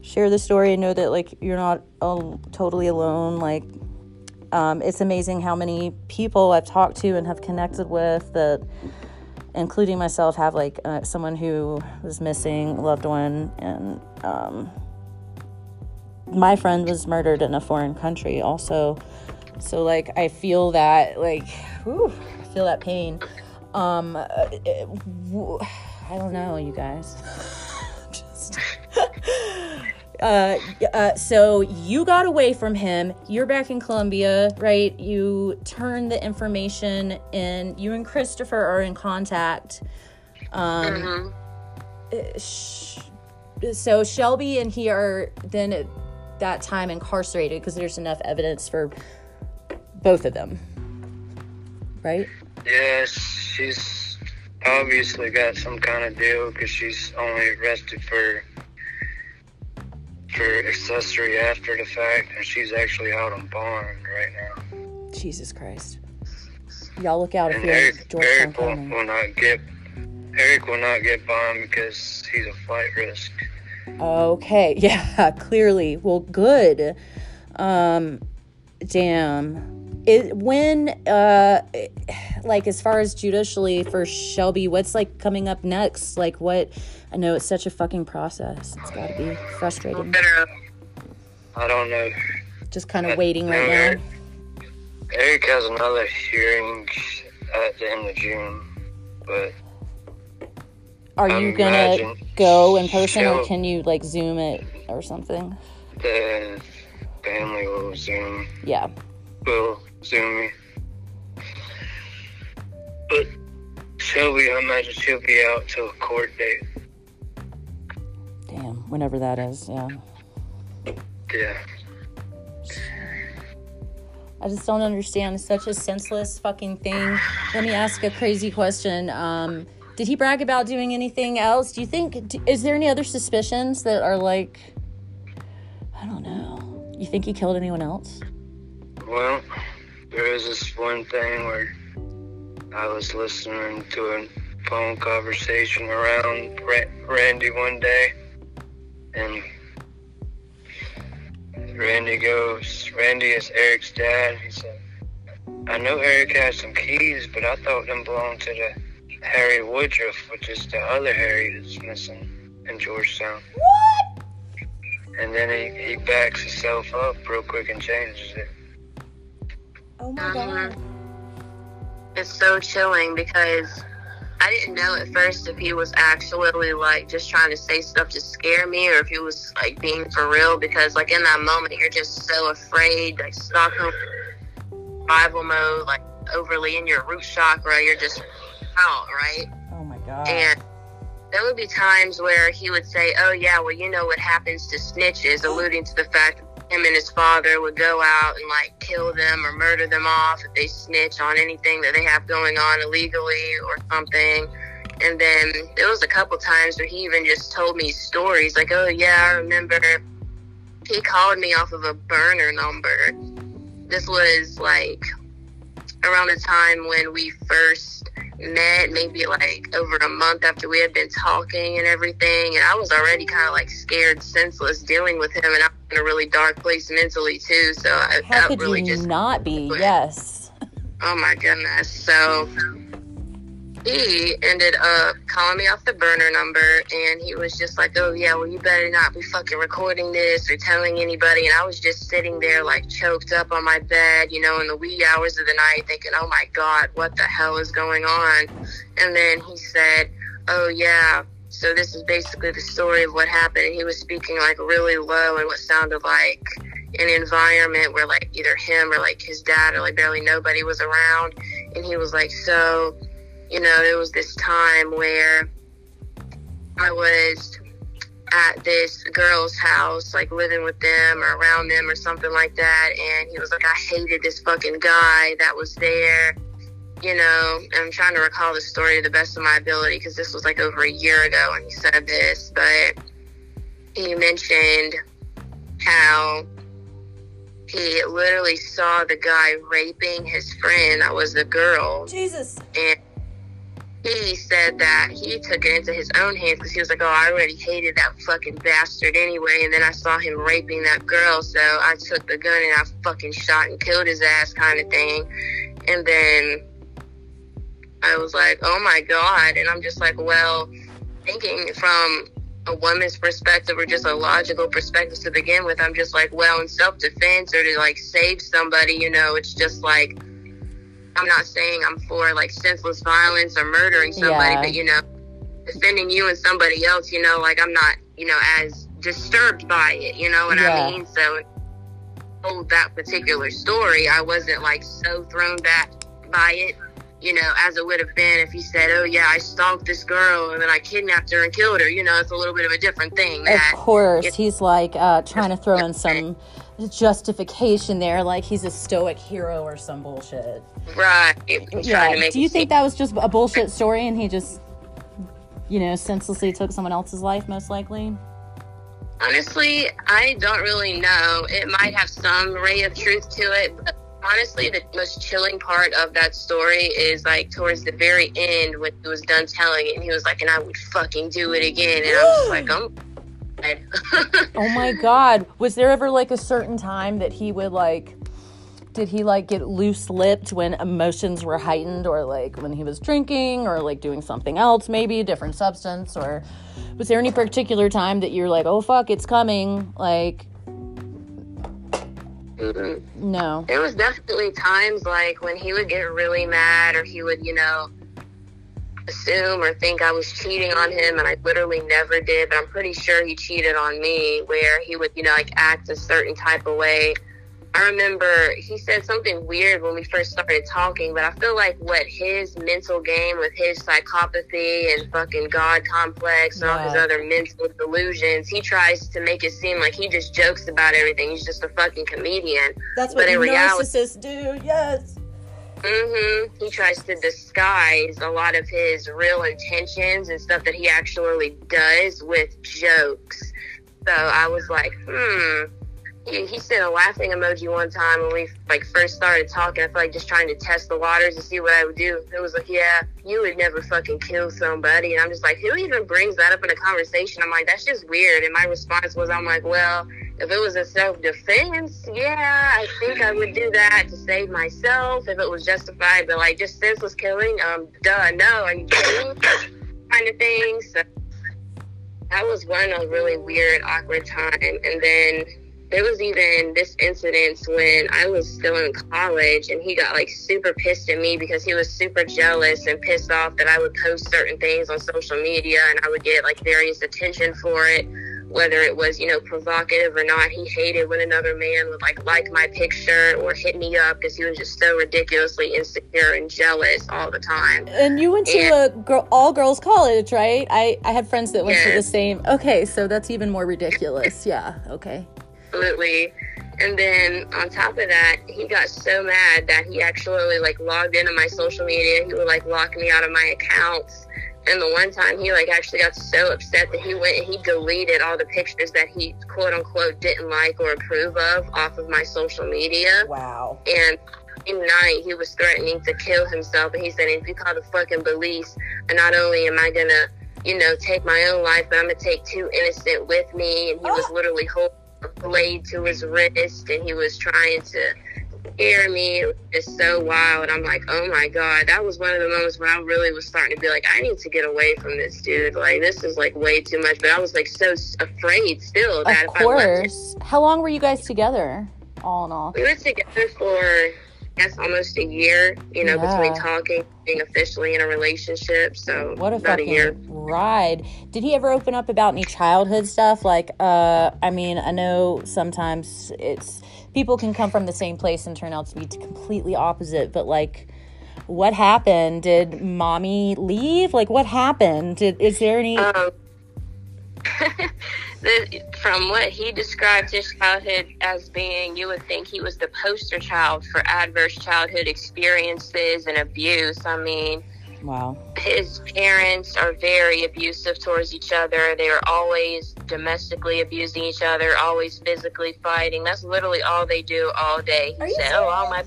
share the story and know that like you're not al- totally alone. Like um, it's amazing how many people I've talked to and have connected with that, including myself, have like uh, someone who was missing, loved one, and um, my friend was murdered in a foreign country also. So like I feel that like whew, I feel that pain. Um uh, it, I don't know, you guys. Just uh, uh, so you got away from him. You're back in Columbia, right? You turn the information in. You and Christopher are in contact. Um, uh, sh- so Shelby and he are then at that time incarcerated because there's enough evidence for both of them, right? Yes, she's obviously got some kind of deal because she's only arrested for for accessory after the fact, and she's actually out on bond right now. Jesus Christ. Y'all look out if you're Eric, Eric will, will not get Eric will not get bond because he's a flight risk. Okay, yeah, clearly. Well, good. Um, damn. It, when, uh, like, as far as judicially for Shelby, what's like coming up next? Like, what? I know it's such a fucking process. It's got to be frustrating. I don't know. Just kind of waiting right now. Eric, Eric has another hearing at the end of June, but Are I you gonna go in person or can you like Zoom it or something? the family will Zoom Yeah. will Zoom me. But Shelby, I imagine she'll be out till a court date. Damn. Whenever that is. Yeah. Yeah. I just don't understand. It's such a senseless fucking thing. Let me ask a crazy question. Um, did he brag about doing anything else? Do you think? Is there any other suspicions that are like? I don't know. You think he killed anyone else? Well, there is this one thing where I was listening to a phone conversation around Randy one day, and Randy goes, Randy is Eric's dad. He said, I know Eric has some keys, but I thought them belonged to the Harry Woodruff, which is the other Harry that's missing in Georgetown. What? And then he, he backs himself up real quick and changes it. Oh my god. It's so chilling because I didn't know at first if he was actually like just trying to say stuff to scare me or if he was like being for real because like in that moment you're just so afraid, like Stockholm survival mode, like overly in your root chakra, you're just out, right? Oh my god. And there would be times where he would say, Oh, yeah, well, you know what happens to snitches, alluding to the fact that him and his father would go out and like kill them or murder them off if they snitch on anything that they have going on illegally or something. And then there was a couple times where he even just told me stories like, Oh, yeah, I remember he called me off of a burner number. This was like around the time when we first met, maybe like over a month after we had been talking and everything. And I was already kind of like scared, senseless dealing with him. And I was in a really dark place mentally too. So I, How that could really you just, not be? Yes. oh my goodness. So he ended up calling me off the burner number and he was just like, Oh yeah, well you better not be fucking recording this or telling anybody. And I was just sitting there like choked up on my bed, you know, in the wee hours of the night thinking, Oh my God, what the hell is going on? And then he said, Oh yeah, so this is basically the story of what happened. And he was speaking like really low and what sounded like an environment where like either him or like his dad or like barely nobody was around. And he was like so you know, there was this time where I was at this girl's house, like living with them or around them or something like that. And he was like, I hated this fucking guy that was there. You know, I'm trying to recall the story to the best of my ability because this was like over a year ago when he said this. But he mentioned how he literally saw the guy raping his friend that was the girl. Jesus. And he said that he took it into his own hands because he was like, "Oh, I already hated that fucking bastard anyway." And then I saw him raping that girl, so I took the gun and I fucking shot and killed his ass, kind of thing. And then I was like, "Oh my god!" And I'm just like, "Well," thinking from a woman's perspective or just a logical perspective to begin with. I'm just like, well, in self defense or to like save somebody, you know, it's just like I'm not saying I'm for like senseless violence or murdering somebody, Yeah. but you know, defending you and somebody else, you know, like I'm not, you know, as disturbed by it, you know what Yeah. I mean? So told that particular story, I wasn't like so thrown back by it, you know, as it would have been if he said, "Oh yeah, I stalked this girl and then I kidnapped her and killed her." You know, it's a little bit of a different thing. Of that- course, he's like uh, trying to throw in some justification there, like he's a stoic hero or some bullshit. Right? Yeah. Do you think that was just a bullshit story and he just, you know, senselessly took someone else's life, most likely? Honestly, I don't really know. It might have some ray of truth to it, but honestly, the most chilling part of that story is like towards the very end when he was done telling it, and he was like, "And I would fucking do it again," and I was just like, oh "I'm." Oh my god. Was there ever like a certain time that he would like did he like get loose lipped when emotions were heightened or like when he was drinking or like doing something else, maybe a different substance or was there any particular time that you're like, "Oh fuck, it's coming." Like Mm-mm. no. There was definitely times like when he would get really mad or he would, you know, assume or think I was cheating on him and I literally never did, but I'm pretty sure he cheated on me where he would, you know, like act a certain type of way. I remember he said something weird when we first started talking, but I feel like what his mental game with his psychopathy and fucking God complex and all his other mental delusions, he tries to make it seem like he just jokes about everything. He's just a fucking comedian. That's But what in reality- narcissists do. Yes. hmm He tries to disguise a lot of his real intentions and stuff that he actually does with jokes. So I was like, hmm. He, he sent a laughing emoji one time when we like first started talking. I feel like just trying to test the waters to see what I would do. It was like, yeah, you would never fucking kill somebody, and I'm just like, who even brings that up in a conversation? I'm like, that's just weird. And my response was, I'm like, well, if it was a self defense, yeah, I think I would do that to save myself if it was justified. But like just senseless killing, um, duh, no, kidding? kind of thing. So that was one a really weird, awkward time. And then there was even this incident when I was still in college and he got like super pissed at me because he was super jealous and pissed off that I would post certain things on social media and I would get like various attention for it whether it was you know provocative or not he hated when another man would like like my picture or hit me up because he was just so ridiculously insecure and jealous all the time And you went to a girl, all girls college, right? I, I had friends that went to the same. Okay, so that's even more ridiculous. Yeah, okay. Absolutely. And then on top of that he got so mad that he actually like logged into my social media. He would like lock me out of my accounts. And the one time he like actually got so upset that he went and he deleted all the pictures that he quote unquote didn't like or approve of off of my social media. Wow. and in night he was threatening to kill himself and he said if you call the fucking police and not only am i gonna you know take my own life but i'm gonna take two innocent with me. And he was literally holding blade to his wrist and he was trying to hear me it was just so wild i'm like oh my god that was one of the moments when i really was starting to be like i need to get away from this dude like this is like way too much but i was like so afraid still that Of if i left him course. How long were you guys together, all in all? we were together for, guess, almost a year, you know, between talking, being officially in a relationship. So, What a about a year. ride. Did he ever open up about any childhood stuff? Like, uh, I mean, I know sometimes it's people can come from the same place and turn out to be completely opposite, but like, what happened? Did mommy leave? Like, what happened? Did is there any? Um, the, from what he described his childhood as being, you would think he was the poster child for adverse childhood experiences and abuse. I mean, wow. his parents are very abusive towards each other. They are always domestically abusing each other, always physically fighting. That's literally all they do all day. He said, "Oh, all my,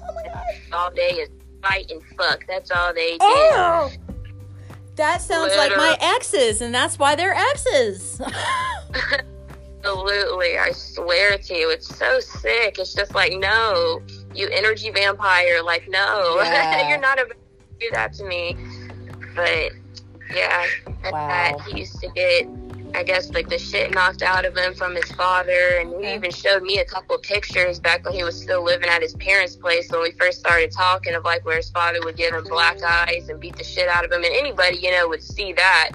all day is fight and fuck. That's all they do." Oh! That sounds like my exes, and that's why they're exes. Absolutely, I swear to you, it's so sick. It's just like, no, you energy vampire. Like, no, Yeah. you're not about to do that to me. But yeah, Wow. that he used to get I guess like the shit knocked out of him from his father, and he even showed me a couple pictures back when he was still living at his parents' place when we first started talking of like where his father would give him black mm-hmm. eyes and beat the shit out of him, and anybody you know would see that,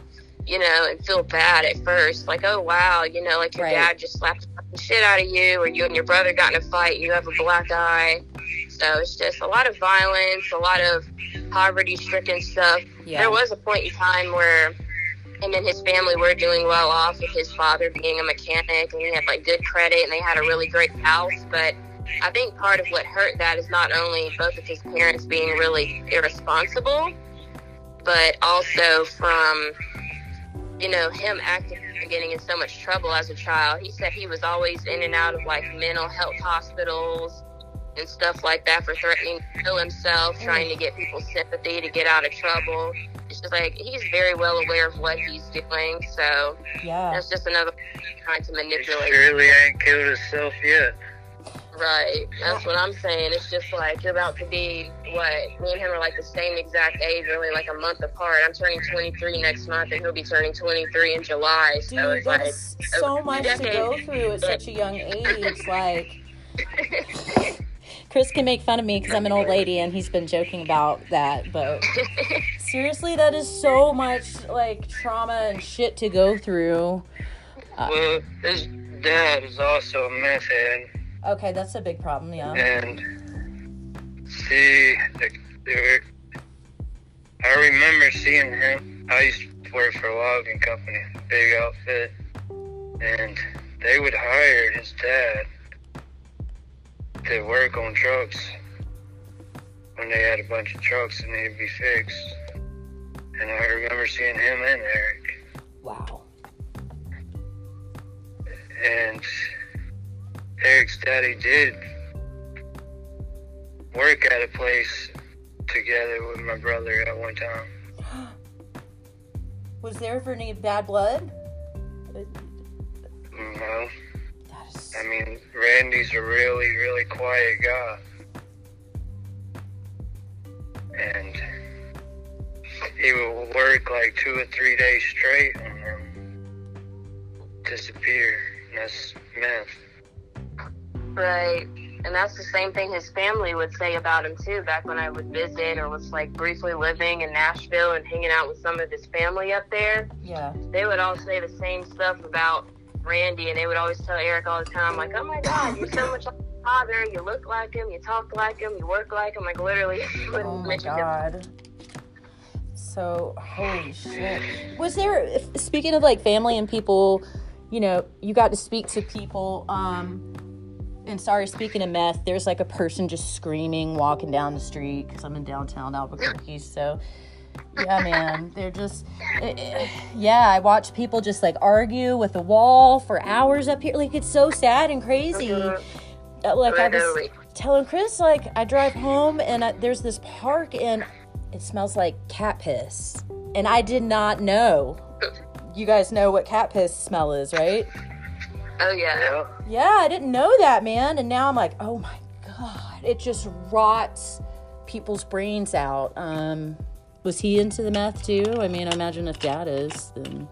you know, and feel bad at first, like oh wow, you know, like your Right. dad just slapped the shit out of you, or you and your brother got in a fight, you have a black eye. So it's just a lot of violence, a lot of poverty-stricken stuff. Yeah. There was a point in time where him and his family were doing well off with his father being a mechanic and he had like good credit and they had a really great house but i think part of what hurt that is not only both of his parents being really irresponsible but also from you know him acting getting in so much trouble as a child. He said he was always in and out of like mental health hospitals and stuff like that for threatening to kill himself trying to get people's sympathy to get out of trouble it's just like he's very well aware of what he's doing so Yeah. that's just another trying to manipulate Surely ain't killed himself yet. right that's what i'm saying it's just like you're about to be what me and him are like the same exact age only like a month apart i'm turning 23 next month and he'll be turning 23 in july so Dude, it's like so much to go through at such a young age. Like, Chris can make fun of me because I'm an old lady, and he's been joking about that. But seriously, that is so much like trauma and shit to go through. Uh, Well, his dad is also a meth head, okay, that's a big problem. Yeah. and see, I remember seeing him. I used to work for a logging company, big outfit, and they would hire his dad to work on trucks when they had a bunch of trucks that needed to be fixed. And I remember seeing him and Eric. Wow. and Eric's daddy did work at a place together with my brother at one time. Was there ever any bad blood? No. I mean, Randy's a really, really quiet guy. And he will work like two or three days straight and then disappear. And that's meth. Right. And that's the same thing his family would say about him too. Back when I would visit or was like briefly living in Nashville and hanging out with some of his family up there, Yeah. they would all say the same stuff about Randy, and they would always tell Eric all the time, like, "Oh my God, you're so much like your father. You look like him. You talk like him. You work like him. Like literally." Oh my him. god. So holy shit. Was there speaking of like family and people, you know, you got to speak to people. Um, and sorry, speaking of meth, there's like a person just screaming walking down the street because I'm in downtown Albuquerque. So yeah, man, they're just eh, eh, yeah. I watch people just like argue with the wall for hours up here. Like it's so sad and crazy. Uh, Like I was telling Chris, like I drive home and I, there's this park and it smells like cat piss, and I did not know. You guys know what cat piss smell is, right? Oh yeah. Yeah, I didn't know that, man. And now I'm like, oh my god, it just rots people's brains out. Um, was he into the meth too? I mean, I imagine if dad is, then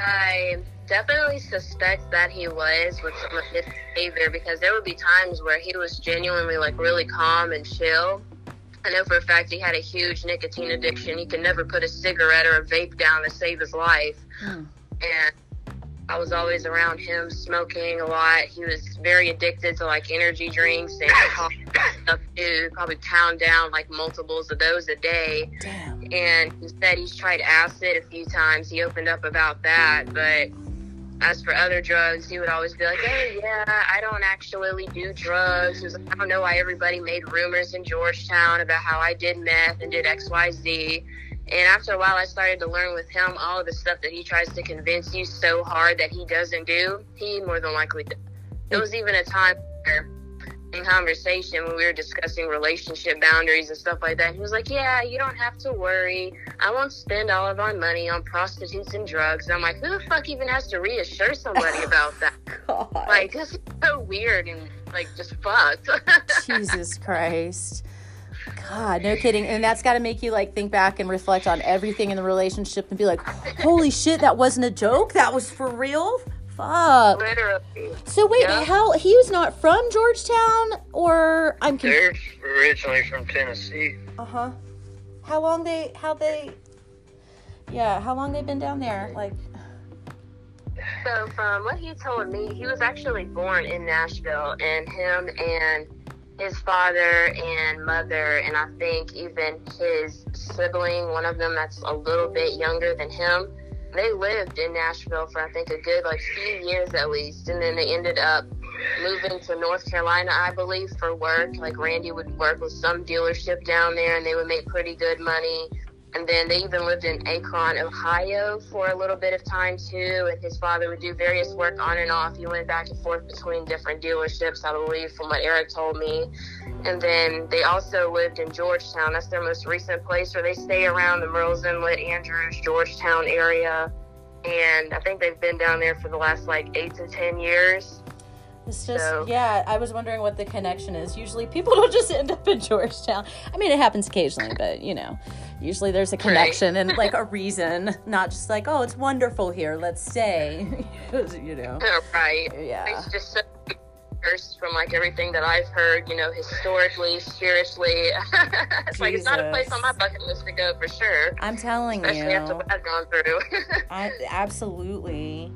I definitely suspect that he was with some of his behavior because there would be times where he was genuinely like really calm and chill. I know for a fact he had a huge nicotine addiction. He could never put a cigarette or a vape down to save his life. Hmm. And I was always around him smoking a lot. He was very addicted to like energy drinks and coffee stuff too. Probably pound down like multiples of those a day. And he said he's tried acid a few times. He opened up about that, but as for other drugs, he would always be like, "Hey, yeah, I don't actually do drugs." He was like, "I don't know why everybody made rumors in Georgetown about how I did meth and did X, Y, Z." And after a while, I started to learn with him all the stuff that he tries to convince you so hard that he doesn't do. He more than likely does. There was even a time where, in conversation, when we were discussing relationship boundaries and stuff like that, he was like, "Yeah, you don't have to worry. I won't spend all of our money on prostitutes and drugs." And I'm like, "Who the fuck even has to reassure somebody about that?" Like, this is so weird and like just fucked. Jesus Christ. God, no kidding. And that's got to make you like think back and reflect on everything in the relationship and be like, holy shit, that wasn't a joke. That was for real. Fuck. Literally. So wait, Yeah. how he was not from Georgetown, or I'm They're originally from Tennessee. Uh huh. How long they? How they? Yeah, how long they been down there? Like, So, from what he told me, he was actually born in Nashville, and him and his father and mother, and I think even his sibling, one of them that's a little bit younger than him, they lived in Nashville for I think a good like few years at least, and then they ended up moving to North Carolina, I believe, for work. Like Randy would work with some dealership down there, and they would make pretty good money. And then they even lived in Akron, Ohio for a little bit of time too. And his father would do various work on and off. He went back and forth between different dealerships, I believe, from what Eric told me. And then they also lived in Georgetown. That's their most recent place where they stay around the Murrells Inlet, Andrews, Georgetown area. And I think they've been down there for the last like eight to 10 years. It's just So- yeah. I was wondering what the connection is. Usually, people don't just end up in Georgetown. I mean, it happens occasionally, but you know, usually there's a connection and like a reason, not just like, oh, it's wonderful here. Let's stay. you know. Oh, right. Yeah. It's just so diverse from like everything that I've heard, you know, historically, spiritually. it's like it's not a place on my bucket list to go for sure. I'm telling Especially after you. what I've gone through. I absolutely.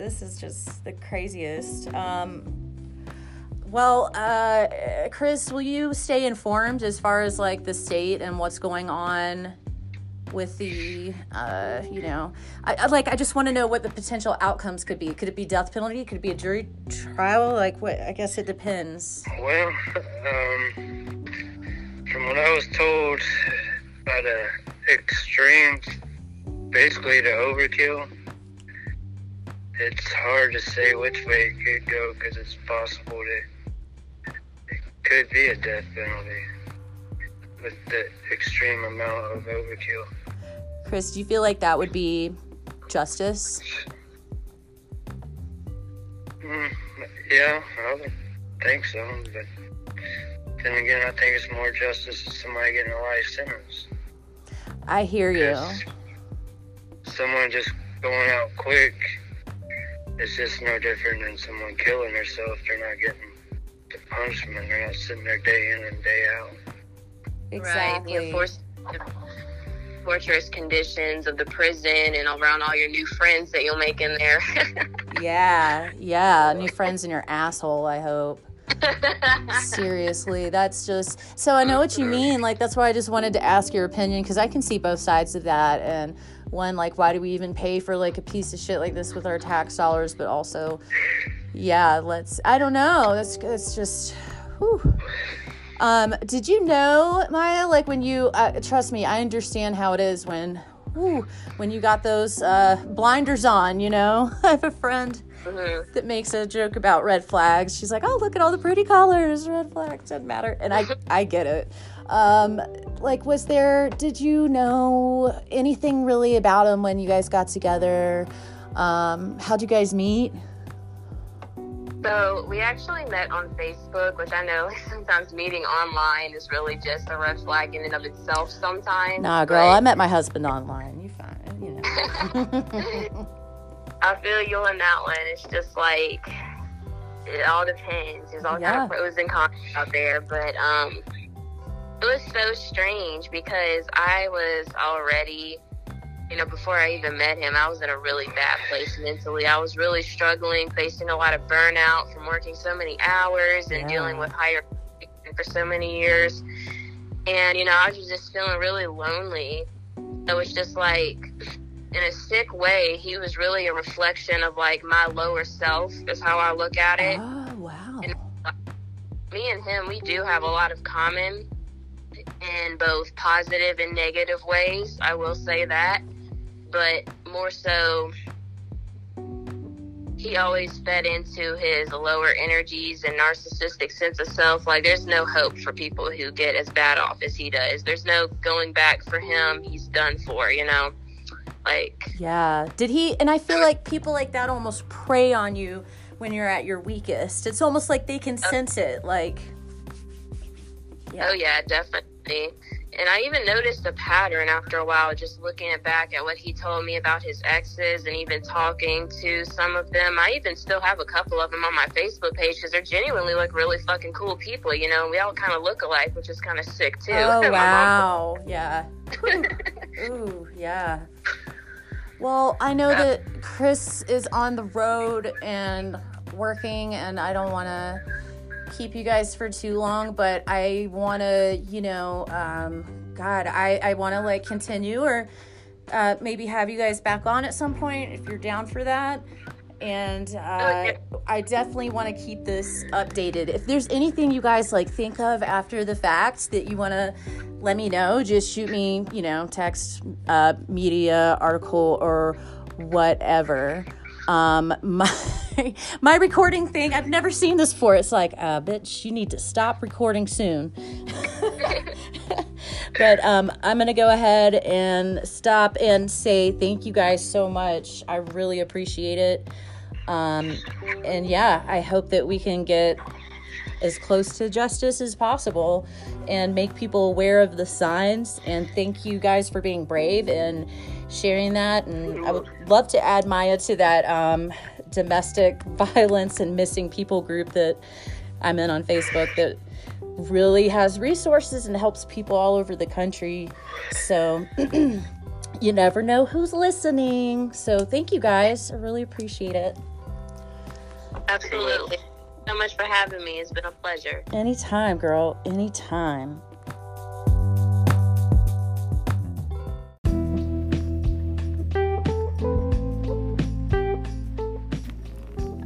This is just the craziest. Um, well, uh, Chris, will you stay informed as far as like the state and what's going on with the, uh, you know, I, I like. I just want to know what the potential outcomes could be. Could it be death penalty? Could it be a jury trial? Like what? I guess it depends. Well, um, from what I was told by the extremes, basically the overkill, it's hard to say which way it could go because it's possible to it could be a death penalty with the extreme amount of overkill. Chris, do you feel like that would be justice? Mm, yeah, I would think so, but then again, I think it's more justice to somebody getting a life sentence. I hear you. Someone just going out quick is just no different than someone killing herself. They're not getting the punishment. They're not sitting there day in and day out. Exactly. Right. The enforced, torturous conditions of the prison and around all your new friends that you'll make in there. Yeah, yeah. New friends in your asshole, I hope. Seriously, that's just so I know what you mean. Like, that's why I just wanted to ask your opinion because I can see both sides of that. And one, like, why do we even pay for like a piece of shit like this with our tax dollars? But also, yeah, let's, I don't know. That's, that's just, whew. Um, did you know, Maya, like when you, uh, trust me, I understand how it is when, whew, when you got those uh, blinders on, you know? I have a friend Mhm. that makes a joke about red flags. She's like, "Oh, look at all the pretty colors. Red flags doesn't matter." And I, I get it. Um, like, was there? Did you know anything really about him when you guys got together? Um, how'd you guys meet? So we actually met on Facebook, which I know sometimes meeting online is really just a red flag in and of itself sometimes. Nah, girl, I met my husband online. You fine, you know. I feel you on that one. It's just like it all depends. There's all kind of pros and cons out there, but um, it was so strange because I was already, you know, before I even met him, I was in a really bad place mentally. I was really struggling, facing a lot of burnout from working so many hours and Yeah. dealing with higher for so many years. And you know, I was just feeling really lonely. So was just like in a sick way, he was really a reflection of like my lower self, is how I look at it. oh wow. And me and him, we do have a lot of common in both positive and negative ways. I will say that. But more so, he always fed into his lower energies and narcissistic sense of self. Like, there's no hope for people who get as bad off as he does. There's no going back for him. He's done for, you know? Like, Yeah. Did he? And I feel like people like that almost prey on you when you're at your weakest. It's almost like they can oh. sense it. Like, Yeah. Oh yeah, definitely. And I even noticed a pattern after a while, just looking back at what he told me about his exes and even talking to some of them. I even still have a couple of them on my Facebook page because they're genuinely like really fucking cool people, you know. We all kind of look alike, which is kind of sick too. Oh wow, yeah. Ooh, yeah. Well, I know that Chris is on the road and working, and I don't want to keep you guys for too long, but I want to, you know, um, God, I, I want to like continue or uh, maybe have you guys back on at some point if you're down for that. And uh, I definitely want to keep this updated. If there's anything you guys like think of after the fact that you want to let me know, just shoot me, you know, text, uh, media, article, or whatever. Um, my my recording thing, I've never seen this before. It's like, uh, bitch, you need to stop recording soon. but um, I'm gonna go ahead and stop and say thank you guys so much. I really appreciate it. Um, and yeah, I hope that we can get as close to justice as possible and make people aware of the signs. And thank you guys for being brave and sharing that. And I would love to add Maya to that um, domestic violence and missing people group that I'm in on Facebook that really has resources and helps people all over the country. So you never know who's listening. So thank you guys. I really appreciate it. Absolutely. So much for having me. It's been a pleasure. Anytime, girl. Anytime.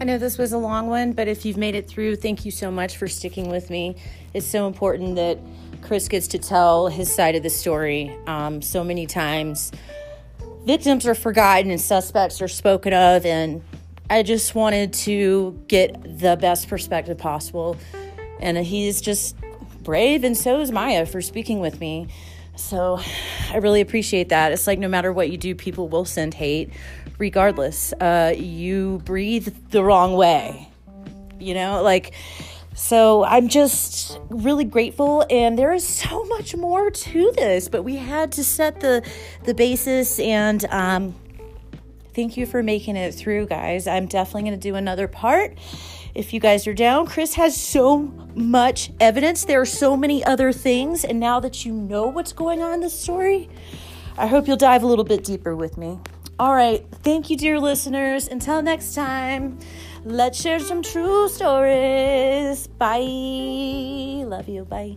I know this was a long one, but if you've made it through, thank you so much for sticking with me. It's so important that Chris gets to tell his side of the story. Um, so many times, victims are forgotten and suspects are spoken of, and I just wanted to get the best perspective possible. And he's just brave, and so is Maya for speaking with me. So I really appreciate that. It's like no matter what you do, people will send hate regardless. Uh, you breathe the wrong way, you know, like. So I'm just really grateful, and there is so much more to this. But we had to set the the basis, and um, thank you for making it through, guys. I'm definitely going to do another part if you guys are down. Chris has so much evidence. There are so many other things, and now that you know what's going on in this story, I hope you'll dive a little bit deeper with me. All right. Thank you, dear listeners. Until next time, let's share some true stories. Bye. Love you. Bye.